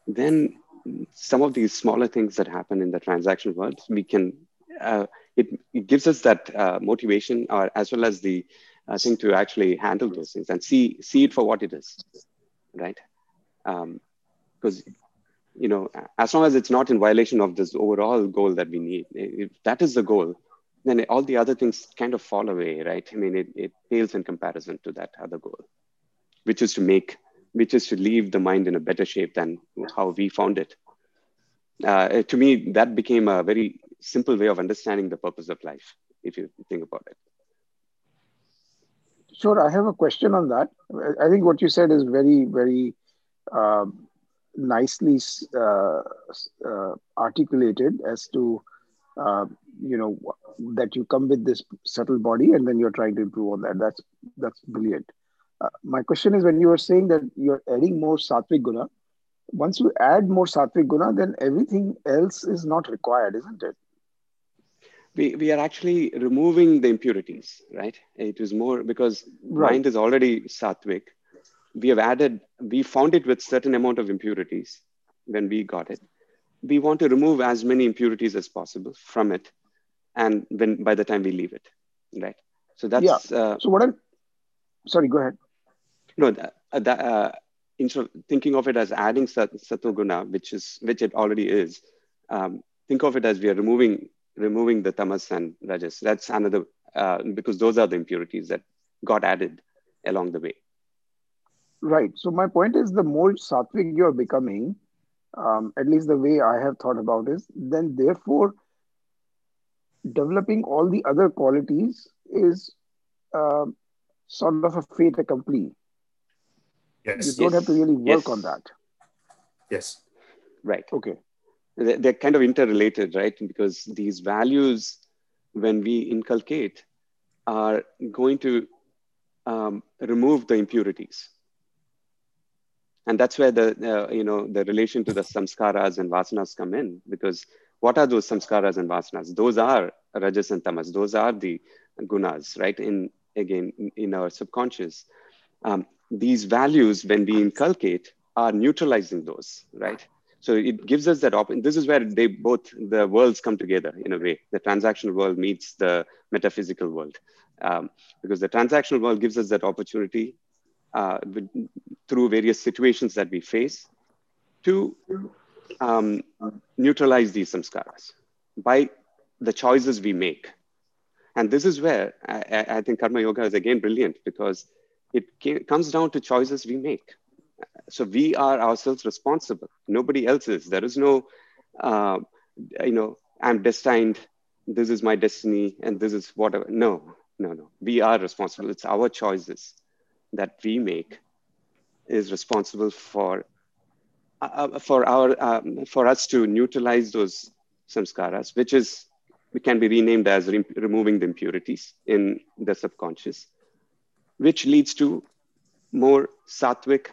then some of these smaller things that happen in the transaction world, we can, uh, it, it, gives us that uh, motivation or as well as the uh, thing to actually handle those things and see, see it for what it is, right? Because um, you know, as long as it's not in violation of this overall goal that we need, if that is the goal, then all the other things kind of fall away, right? I mean, it, it pales in comparison to that other goal, which is to make, which is to leave the mind in a better shape than how we found it. Uh, to me, that became a very simple way of understanding the purpose of life, if you think about it. Sure, I have a question on that. I think what you said is very, very uh, nicely uh, uh, articulated as to uh, you know that you come with this subtle body and then you're trying to improve on that. That's that's brilliant. Uh, my question is when you are saying that you're adding more sattvic guna, once you add more sattvic guna, then everything else is not required, isn't it? we, we are actually removing the impurities, right? It is more because right. mind is already sattvic. We have added, we found it with certain amount of impurities when we got it. We want to remove as many impurities as possible from it. And when by the time we leave it, right? So that's. Yeah. Uh, so what I'm, sorry, go ahead. No, that, uh, that uh, instead of thinking of it as adding sattva guna, which is, which it already is, um, think of it as we are removing removing the tamas and rajas. That's another, uh, because those are the impurities that got added along the way. Right. So my point is the more sattvic you're becoming, um, at least the way I have thought about is, then therefore developing all the other qualities is uh, sort of a fait accompli. Yes. You don't yes. have to really work yes. on that. Yes. Right. Okay they're kind of interrelated, right? Because these values, when we inculcate, are going to um, remove the impurities. And that's where the, uh, you know, the relation to the samskaras and vasanas come in, because what are those samskaras and vasanas? Those are rajas and tamas. Those are the gunas, right? In, again, in our subconscious. Um, these values, when we inculcate, are neutralizing those, right? So it gives us that option. This is where they both the worlds come together in a way. The transactional world meets the metaphysical world, um, because the transactional world gives us that opportunity uh, through various situations that we face to um, neutralize these samskaras by the choices we make. And this is where I, I think karma yoga is again brilliant because it came, comes down to choices we make. So we are ourselves responsible. Nobody else is. There is no uh, you know i'm destined this is my destiny and this is whatever. No no no. We are responsible. It's our choices that we make is responsible for uh, uh for our um, for us to neutralize those samskaras which is can be renamed as re- removing the impurities in the subconscious which leads to more sattvic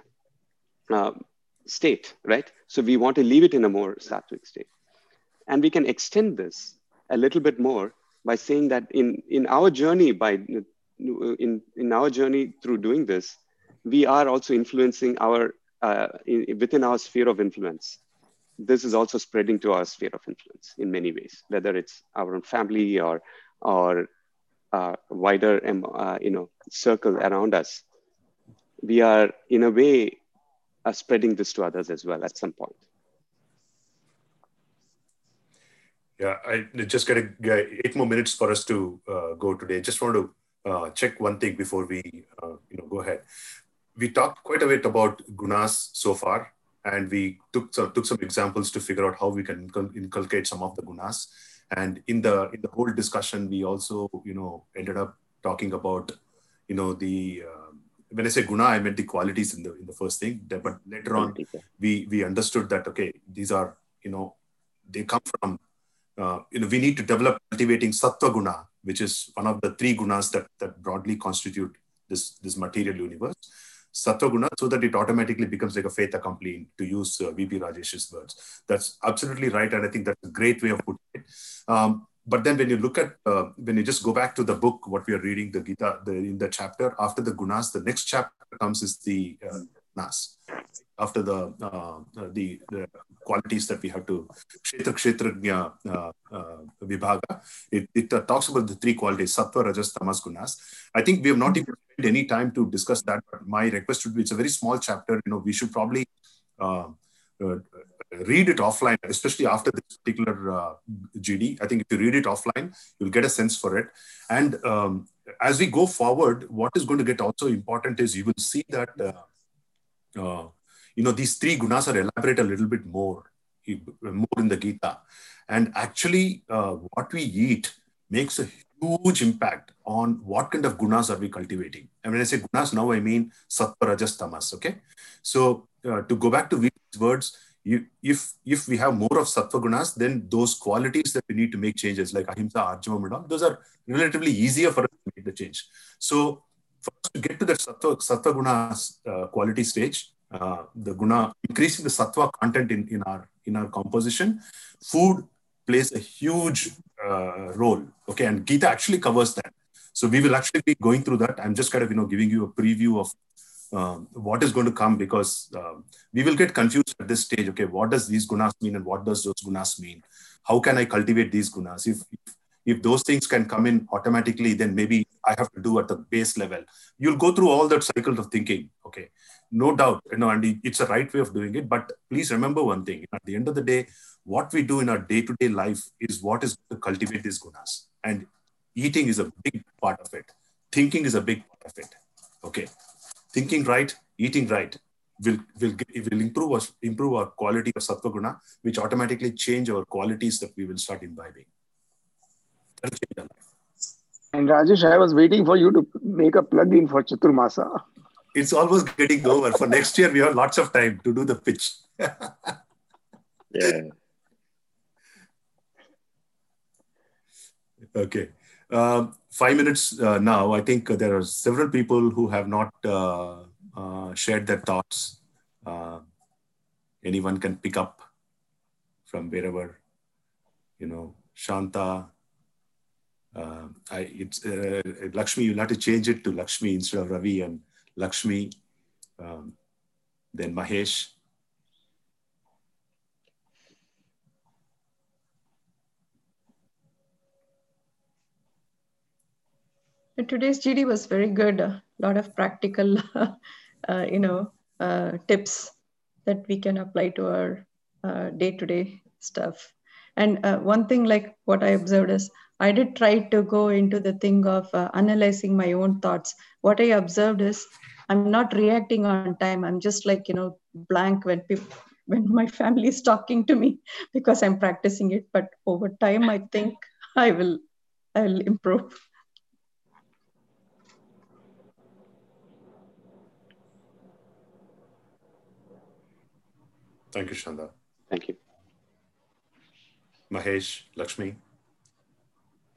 uh, state, right? So we want to leave it in a more sattvic state. And we can extend this a little bit more by saying that in, in our journey, by in, in our journey through doing this, we are also influencing our, uh, in, within our sphere of influence. This is also spreading to our sphere of influence in many ways, whether it's our own family or, or uh, wider, um, uh, you know, circle around us. We are, in a way, uh, spreading this to others as well at some point. Yeah, I just got eight more minutes for us to uh, go today. Just want to uh, check one thing before we, uh, you know, go ahead. We talked quite a bit about gunas so far, and we took some, took some examples to figure out how we can inculcate some of the gunas. And in the in the whole discussion, we also, you know, ended up talking about, you know, the uh, when I say guna, I meant the qualities in the in the first thing. But later on, we we understood that okay, these are you know they come from uh, you know we need to develop cultivating sattva guna, which is one of the three gunas that that broadly constitute this this material universe. Sattva guna, so that it automatically becomes like a faith accompli, to use uh, VP Rajesh's words. That's absolutely right, and I think that's a great way of putting it. Um, but then when you look at uh, when you just go back to the book what we are reading the gita the, in the chapter after the gunas the next chapter comes is the uh, nas after the, uh, the, the qualities that we have to kshetra kshetrajna uh, uh, vibhaga it, it uh, talks about the three qualities sattva rajas tamas gunas i think we have not even spent any time to discuss that but my request would be it's a very small chapter you know we should probably uh, uh, read it offline, especially after this particular uh, GD. I think if you read it offline, you'll get a sense for it. And um, as we go forward, what is going to get also important is you will see that uh, you know these three gunas are elaborate a little bit more, more in the Gita, and actually uh, what we eat makes a huge impact on what kind of gunas are we cultivating. And when I say gunas now, I mean sattva, rajas, tamas. Okay, so uh, to go back to these words, you, if if we have more of sattva gunas, then those qualities that we need to make changes, like ahimsa, arjava, those are relatively easier for us to make the change. So us to get to that sattva, sattva gunas uh, quality stage, uh, the guna increasing the sattva content in, in our in our composition, food plays a huge uh, role. Okay, and Gita actually covers that. So we will actually be going through that. I'm just kind of you know giving you a preview of um, what is going to come because uh, we will get confused at this stage. Okay, what does these gunas mean and what does those gunas mean? How can I cultivate these gunas? If, if if those things can come in automatically, then maybe I have to do at the base level. You'll go through all that cycle of thinking. Okay, no doubt, you know, and it's a right way of doing it. But please remember one thing: at the end of the day, what we do in our day-to-day life is what is to cultivate these gunas, and eating is a big part of it. Thinking is a big part of it. Okay, thinking right, eating right will will will improve us improve our quality of sattva guna, which automatically change our qualities that we will start imbibing. That'll change our life. And Rajesh, I was waiting for you to make a plug-in for Chaturmasa. It's almost getting over. For next year, we have lots of time to do the pitch. yeah. Okay. Um, five minutes uh, now. I think there are several people who have not uh, uh, shared their thoughts. Uh, anyone can pick up from wherever, you know, Shanta. Uh, I, it's uh, Lakshmi. You'll have to change it to Lakshmi instead of Ravi and Lakshmi. Um, then Mahesh. Today's GD was very good. A lot of practical, uh, you know, uh, tips that we can apply to our uh, day-to-day stuff. And one thing, like what I observed is, I did try to go into the thing of uh, analyzing my own thoughts. What I observed is, I'm not reacting on time. I'm just like you know blank when people when my family is talking to me because I'm practicing it. But over time, I think I will I'll improve. Thank you, Shanda. Thank you. Mahesh, Lakshmi.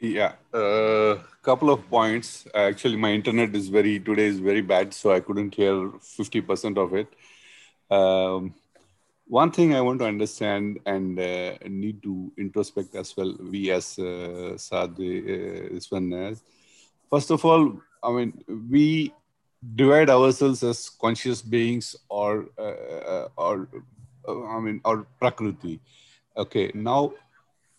Yeah, a uh, couple of points. Actually, my internet is very today is very bad, so I couldn't hear fifty percent of it. Um, one thing I want to understand and uh, need to introspect as well. We as uh, Sadhu, uh, one, as first of all, I mean we divide ourselves as conscious beings or uh, uh or uh, I mean, or Prakriti. Okay, now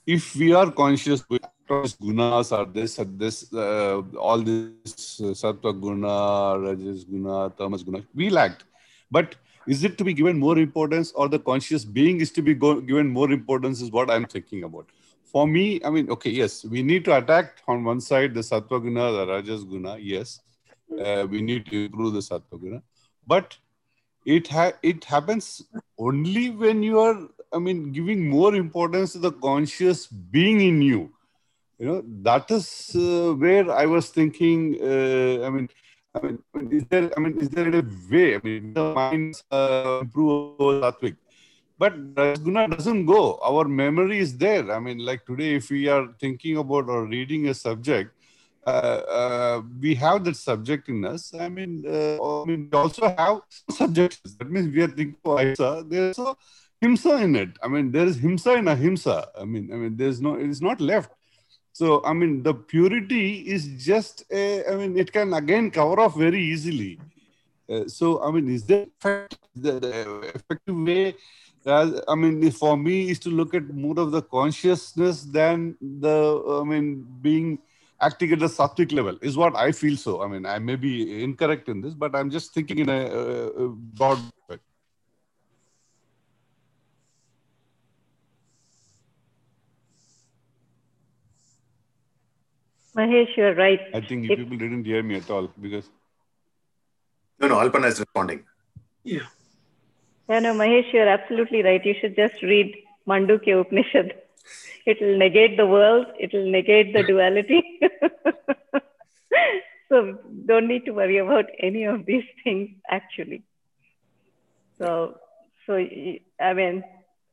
if we are conscious gunas are this this, uh, all this uh, sattva guna, rajas guna, tamas guna, we lacked. But is it to be given more importance or the conscious being is to be go- given more importance is what I'm thinking about. For me, I mean, okay, yes, we need to attack on one side the sattva guna, the rajas guna, yes. Uh, we need to improve the sattva guna. But it ha- it happens only when you are i mean giving more importance to the conscious being in you you know that is uh, where i was thinking uh, i mean I mean, is there? I mean, is there a way? I mean, the minds uh, improve Sattvic, but Guna doesn't go. Our memory is there. I mean, like today, if we are thinking about or reading a subject, uh, uh, we have that subject in us. I mean, uh, I mean, we also have subjects. That means we are thinking of ahimsa. There's also himsa in it. I mean, there is himsa in ahimsa. I mean, I mean, there's no, it is not left. So, I mean, the purity is just, a, I mean, it can again cover off very easily. Uh, so, I mean, is there the, the effective way? Uh, I mean, for me, is to look at more of the consciousness than the, I mean, being acting at the sattvic level is what I feel so. I mean, I may be incorrect in this, but I'm just thinking in a, a broad way. Mahesh, you're right. I think if, people didn't hear me at all because. No, no, Alpana is responding. Yeah. Yeah, no, Mahesh, you're absolutely right. You should just read Mandukya Upanishad. It will negate the world, it will negate the duality. so don't need to worry about any of these things actually. So, so I mean,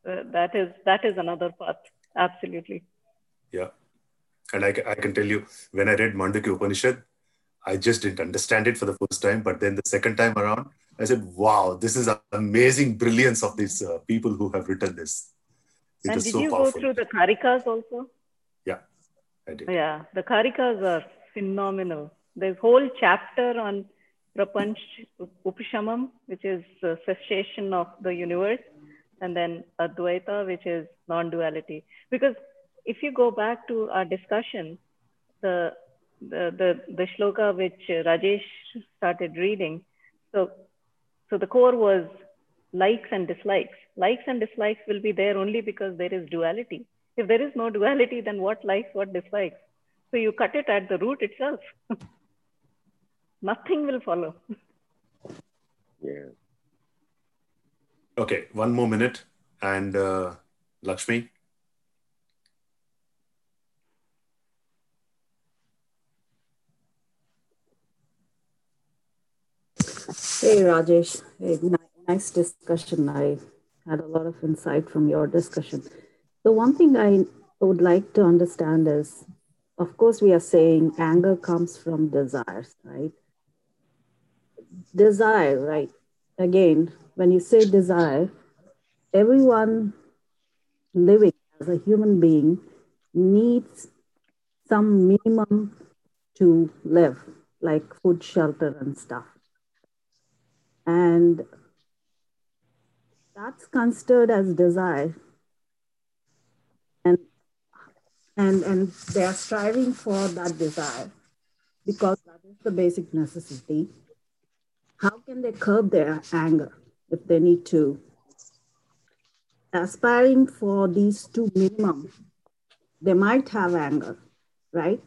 uh, that is that is another path. Absolutely. Yeah. And I, I can tell you, when I read Mandukya Upanishad, I just didn't understand it for the first time. But then the second time around, I said, wow, this is amazing brilliance of these uh, people who have written this. It and did so you powerful. go through the Karikas also? Yeah, I did. Yeah, the Karikas are phenomenal. There's whole chapter on Prapanch Upashamam, which is the cessation of the universe, and then Advaita, which is non-duality. Because if you go back to our discussion, the the the, the shloka which Rajesh started reading, so so the core was likes and dislikes. Likes and dislikes will be there only because there is duality. If there is no duality, then what likes, what dislikes? So you cut it at the root itself. Nothing will follow. yeah. Okay, one more minute. And uh, Lakshmi? Hey, Rajesh. Hey, nice discussion. I had a lot of insight from your discussion. The one thing I would like to understand is of course, we are saying anger comes from desires, right? Desire, right? Again, when you say desire, everyone living as a human being needs some minimum to live, like food, shelter, and stuff. And that's considered as desire. And and, and they are striving for that desire because that is the basic necessity. How can they curb their anger if they need to? Aspiring for these two minimum, they might have anger, right?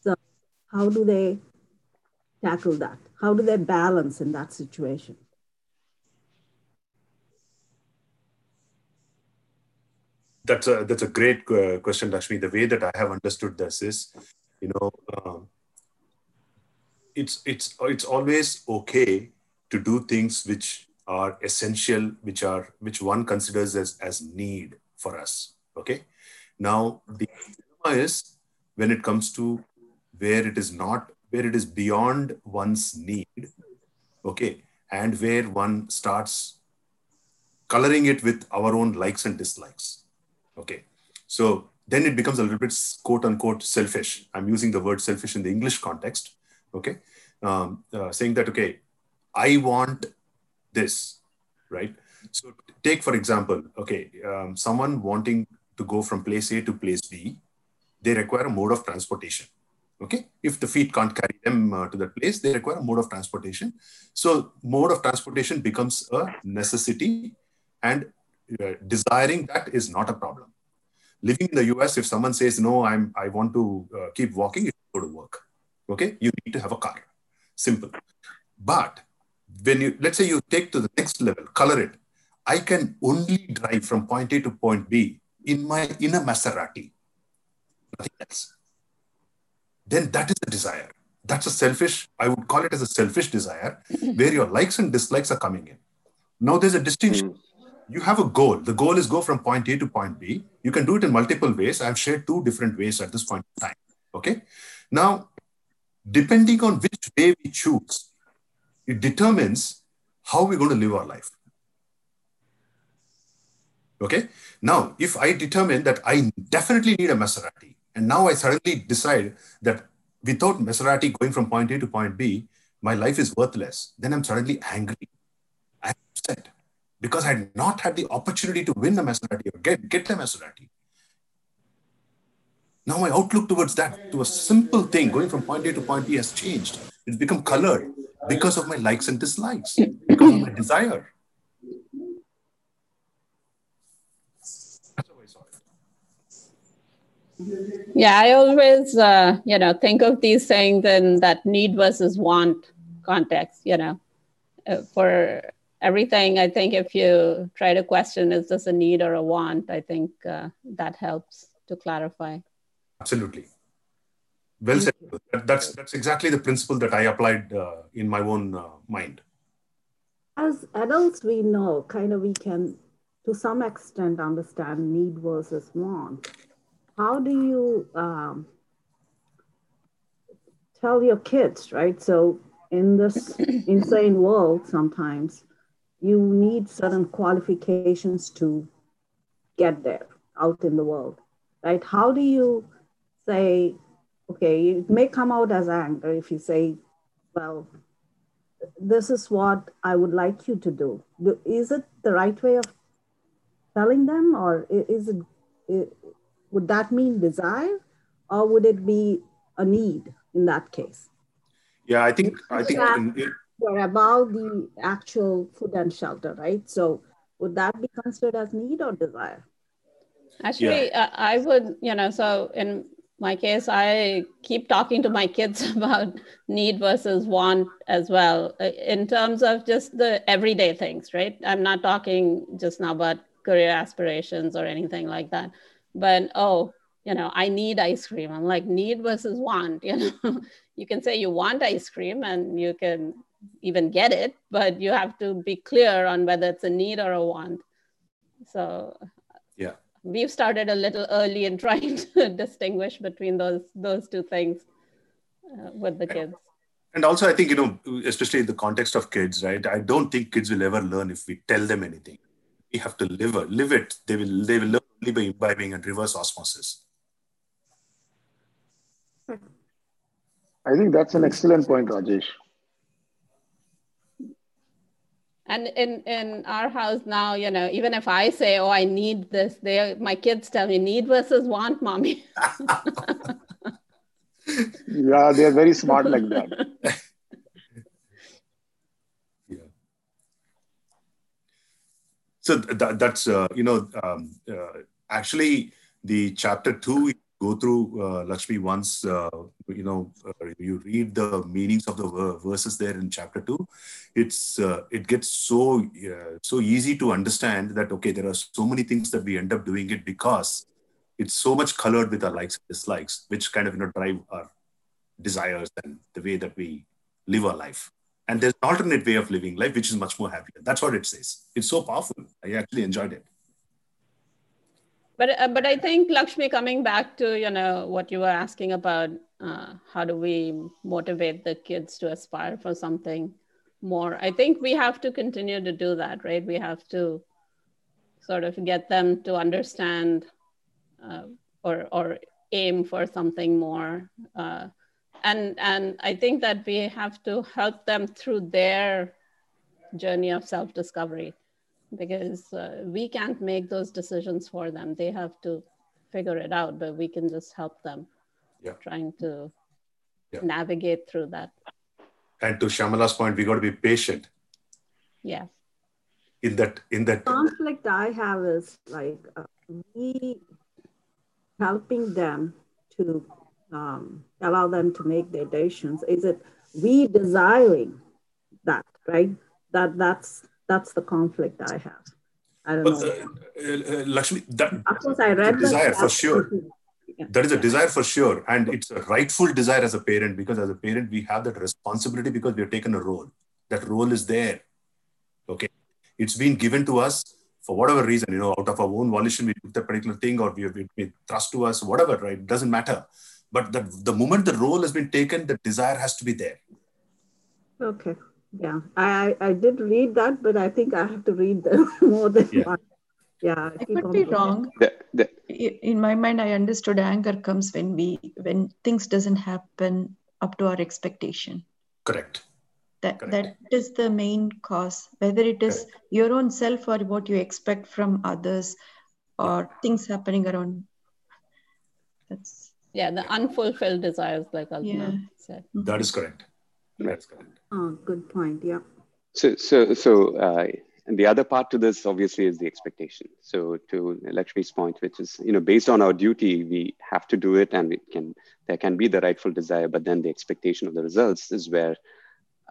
So, how do they tackle that? How do they balance in that situation? That's a that's a great uh, question, Lakshmi. The way that I have understood this is, you know, um, it's it's it's always okay to do things which are essential, which are which one considers as as need for us. Okay. Now the dilemma is when it comes to where it is not where it is beyond one's need. Okay, and where one starts coloring it with our own likes and dislikes Okay. So then it becomes a little bit quote unquote selfish. I'm using the word selfish in the English context. Okay. Um, uh, saying that, okay, I want this, right? So take, for example, okay, um, someone wanting to go from place A to place B, they require a mode of transportation. Okay. If the feet can't carry them uh, to that place, they require a mode of transportation. So mode of transportation becomes a necessity and uh, desiring that is not a problem. Living in the US, if someone says, no, I'm, I want to uh, keep walking, you go to work. Okay. You need to have a car. Simple. But when you, let's say you take to the next level, color it. I can only drive from point A to point B in my in a Maserati, nothing else. Then that is a desire. That's a selfish, I would call it as a selfish desire, where your likes and dislikes are coming in. Now there's a distinction. Mm you have a goal. The goal is go from point A to point B. You can do it in multiple ways. I've shared two different ways at this point in time. Okay. Now, depending on which way we choose, it determines how we're going to live our life. Okay. Now, if I determine that I definitely need a Maserati, and now I suddenly decide that without Maserati going from point A to point B, my life is worthless, then I'm suddenly angry. I'm upset because I had not had the opportunity to win the Maserati or get, get the Maserati. Now my outlook towards that, to a simple thing, going from point A to point B has changed. It's become colored because of my likes and dislikes, because of my desire. Yeah, I always, uh, you know, think of these things in that need versus want context. You know, uh, for everything, I think if you try to question is this a need or a want, I think uh, that helps to clarify. Absolutely. Well said. That's that's exactly the principle that I applied uh, in my own uh, mind. As adults, we know kind of we can, to some extent, understand need versus want how do you um, tell your kids, right? So in this insane world, sometimes you need certain qualifications to get there out in the world, right? How do you say, okay, it may come out as anger if you say, well, this is what I would like you to do. Is it the right way of telling them, or is it would that mean desire or would it be a need in that case? Yeah, I think I think we're about the actual food and shelter, right? So would that be considered as need or desire? Actually, yeah. uh, I would, you know, so in my case, I keep talking to my kids about need versus want as well, uh, in terms of just the everyday things, right? I'm not talking just now about career aspirations or anything like that but oh you know i need ice cream. I'm like need versus want you know? You can say you want ice cream and you can even get it but you have to be clear on whether it's a need or a want. So yeah. we've started a little early in trying to distinguish between those those two things uh, with the kids. and also i think you know especially in the context of kids right? I don't think kids will ever learn if we tell them anything. We have to live it live it. They will they will learn only by imbibing and reverse osmosis. I think that's an excellent point, Rajesh. And in, in our house now, you know, even if I say, "Oh, I need this," they my kids tell me, "Need versus want, mommy." yeah, they're very smart like that. yeah. So that, that's uh, you know um, uh, actually the chapter two go through uh, Lakshmi once uh, you know uh, you read the meanings of the verses there in chapter two, it's uh, it gets so uh, so easy to understand that okay there are so many things that we end up doing it because it's so much colored with our likes and dislikes, which kind of you know drive our desires and the way that we live our life. And there's an alternate way of living life, which is much more happier. That's what it says. It's so powerful. I actually enjoyed it but uh, but i think lakshmi coming back to you know what you were asking about uh, how do we motivate the kids to aspire for something more i think we have to continue to do that right? We have to sort of get them to understand uh, or or aim for something more uh, and and i think that we have to help them through their journey of self discovery because uh, we can't make those decisions for them. They have to figure it out, but we can just help them yeah. trying to yeah. navigate through that. And to Shyamala's point, we got to be patient. Yeah. In that, in that conflict I have is like uh, we helping them to um, allow them to make their decisions. Is it we desiring that, right? That that's that's the conflict I have. I don't but, know. Uh, uh, Lakshmi, that of course I read desire for sure. Yeah. That is a desire for sure, and it's a rightful desire as a parent because as a parent we have that responsibility because we have taken a role. That role is there. Okay, it's been given to us for whatever reason. You know, out of our own volition, we took that particular thing, or we have been thrust to us, whatever. Right? It doesn't matter. But the, the moment the role has been taken, the desire has to be there. Okay. Yeah, I, I did read that, but I think I have to read them more than yeah. one. Yeah, I could be wrong. The, the, in my mind, I understood anger comes when we when things doesn't happen up to our expectation. Correct. That Correct. that is the main cause. Whether it is Correct. your own self or what you expect from others, or things happening around. That's yeah, the unfulfilled desires, like Alpana yeah. said. That is correct. Mm-hmm. That's correct. Oh, good point. Yeah. So, so, so uh, and the other part to this obviously is the expectation. So to Lakshmi's point, which is, you know, based on our duty, we have to do it and it can, there can be the rightful desire, but then the expectation of the results is where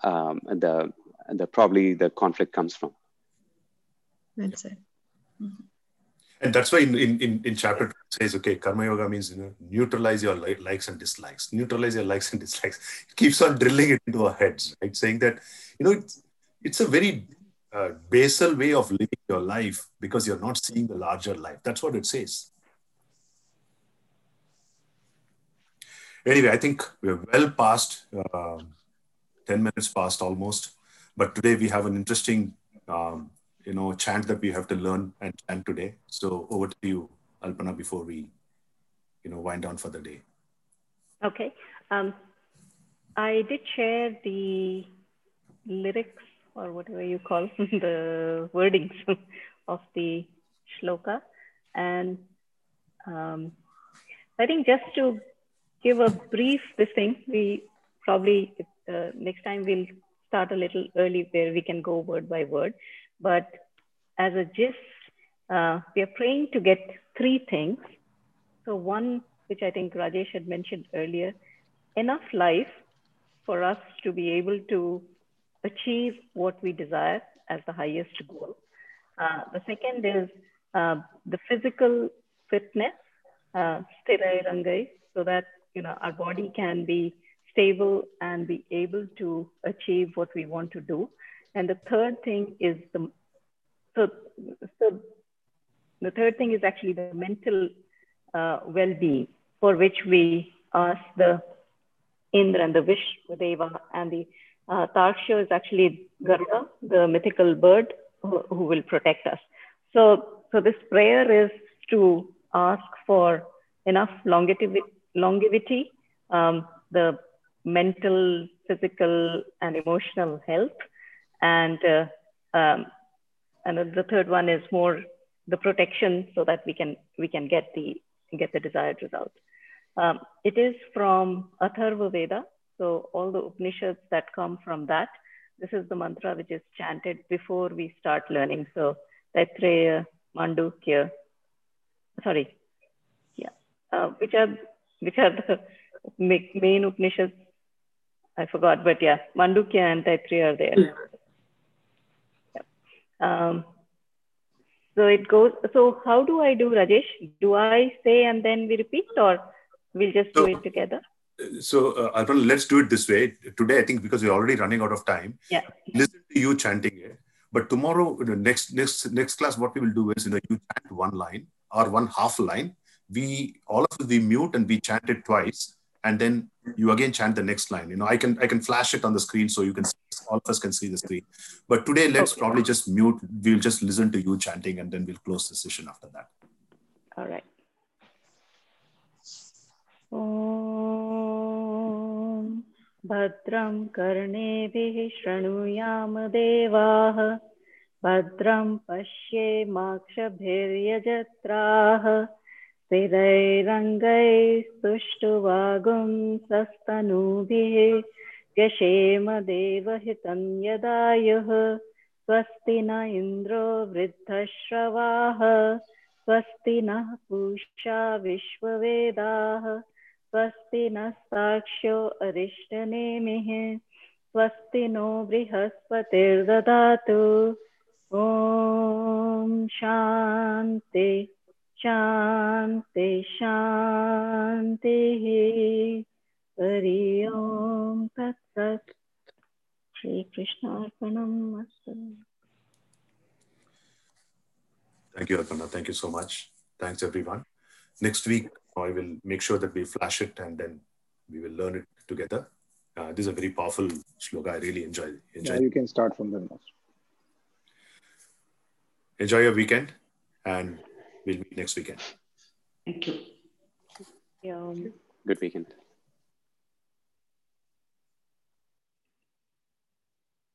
um, the, the probably the conflict comes from. That's it. Mm-hmm. And that's why in, in, in, chapter two it says, okay, karma yoga means you know, neutralize your likes and dislikes. Neutralize your likes and dislikes. It keeps on drilling it into our heads, right? Saying that, you know, it's, it's a very uh, basal way of living your life because you're not seeing the larger life. That's what it says. Anyway, I think we're well past uh, 10 minutes past almost. But today we have an interesting um, you know chant that we have to learn and chant today. So over to you, Alpana, before we you know wind down for the day. Okay. Um, I did share the lyrics or whatever you call the wordings of the shloka, and um, I think just to give a brief this thing, we probably uh, next time we'll start a little early where we can go word by word. But as a gist, uh, we are praying to get three things. So, one, which I think Rajesh had mentioned earlier, enough life for us to be able to achieve what we desire as the highest goal. Uh, the second is uh, the physical fitness, uh, so that you know our body can be stable and be able to achieve what we want to do. And the third thing is the so so the third thing is actually the mental uh, well-being for which we ask the Indra and the Vishwadeva and the uh, is actually Garuda, the mythical bird who, who will protect us. So, so this prayer is to ask for enough longevity, longevity um, the mental, physical, and emotional health, and uh, um, and the third one is more the protection so that we can we can get the get the desired result. Um, it is from Atharva Veda, so all the Upanishads that come from that. This is the mantra which is chanted before we start learning. So Taitreya, Mandukya, sorry, yeah, uh, which are which are the main Upanishads. I forgot, but yeah, Mandukya and Taitreya are there. Um, so it goes. So how do I do, Rajesh? Do I say and then we repeat, or we'll just so, do it together? So uh, let's do it this way. Today, I think because we're already running out of time. Yeah. Listen to you chanting it. But tomorrow, the next next next class, what we will do is, you know, you chant one line or one half line. We all of us we mute and we chant it twice, and then you again chant the next line. You know, I can I can flash it on the screen so you can see, all of us can see the screen. But today, let's okay. probably just mute. We'll just listen to you chanting, and then we'll close the session after that. All right. ॐ भद्रं कर्णेभिः शृणुयाम देवाः भद्रं पश्येमाक्षभिर्यजत्राः स्थिरैरङ्गैस्तुष्टुवागुं सस्तनूभिः यशेम देवहितं यदायुः स्वस्ति न इन्द्रो वृद्धश्रवाः, स्वस्ति नः पूषा विश्ववेदाः, स्वस्ति नः साक्ष्यो अरिष्टनेमिः, स्वस्ति नो बृहस्पतिर्ददातु। ॐ शान्ति। शान्ति शान्तिः हरि ओं तत्सत् श्रीकृष्णार्पणम् अस्तु Thank you, Arpana. Thank you so much. Thanks, everyone. Next week, I will make sure that we flash it and then we will learn it together. Uh, this is a very powerful shloka. I really enjoy, enjoy. Yeah, you can start from the. Enjoy your weekend and we'll meet next weekend. Thank you. Yeah. Good weekend.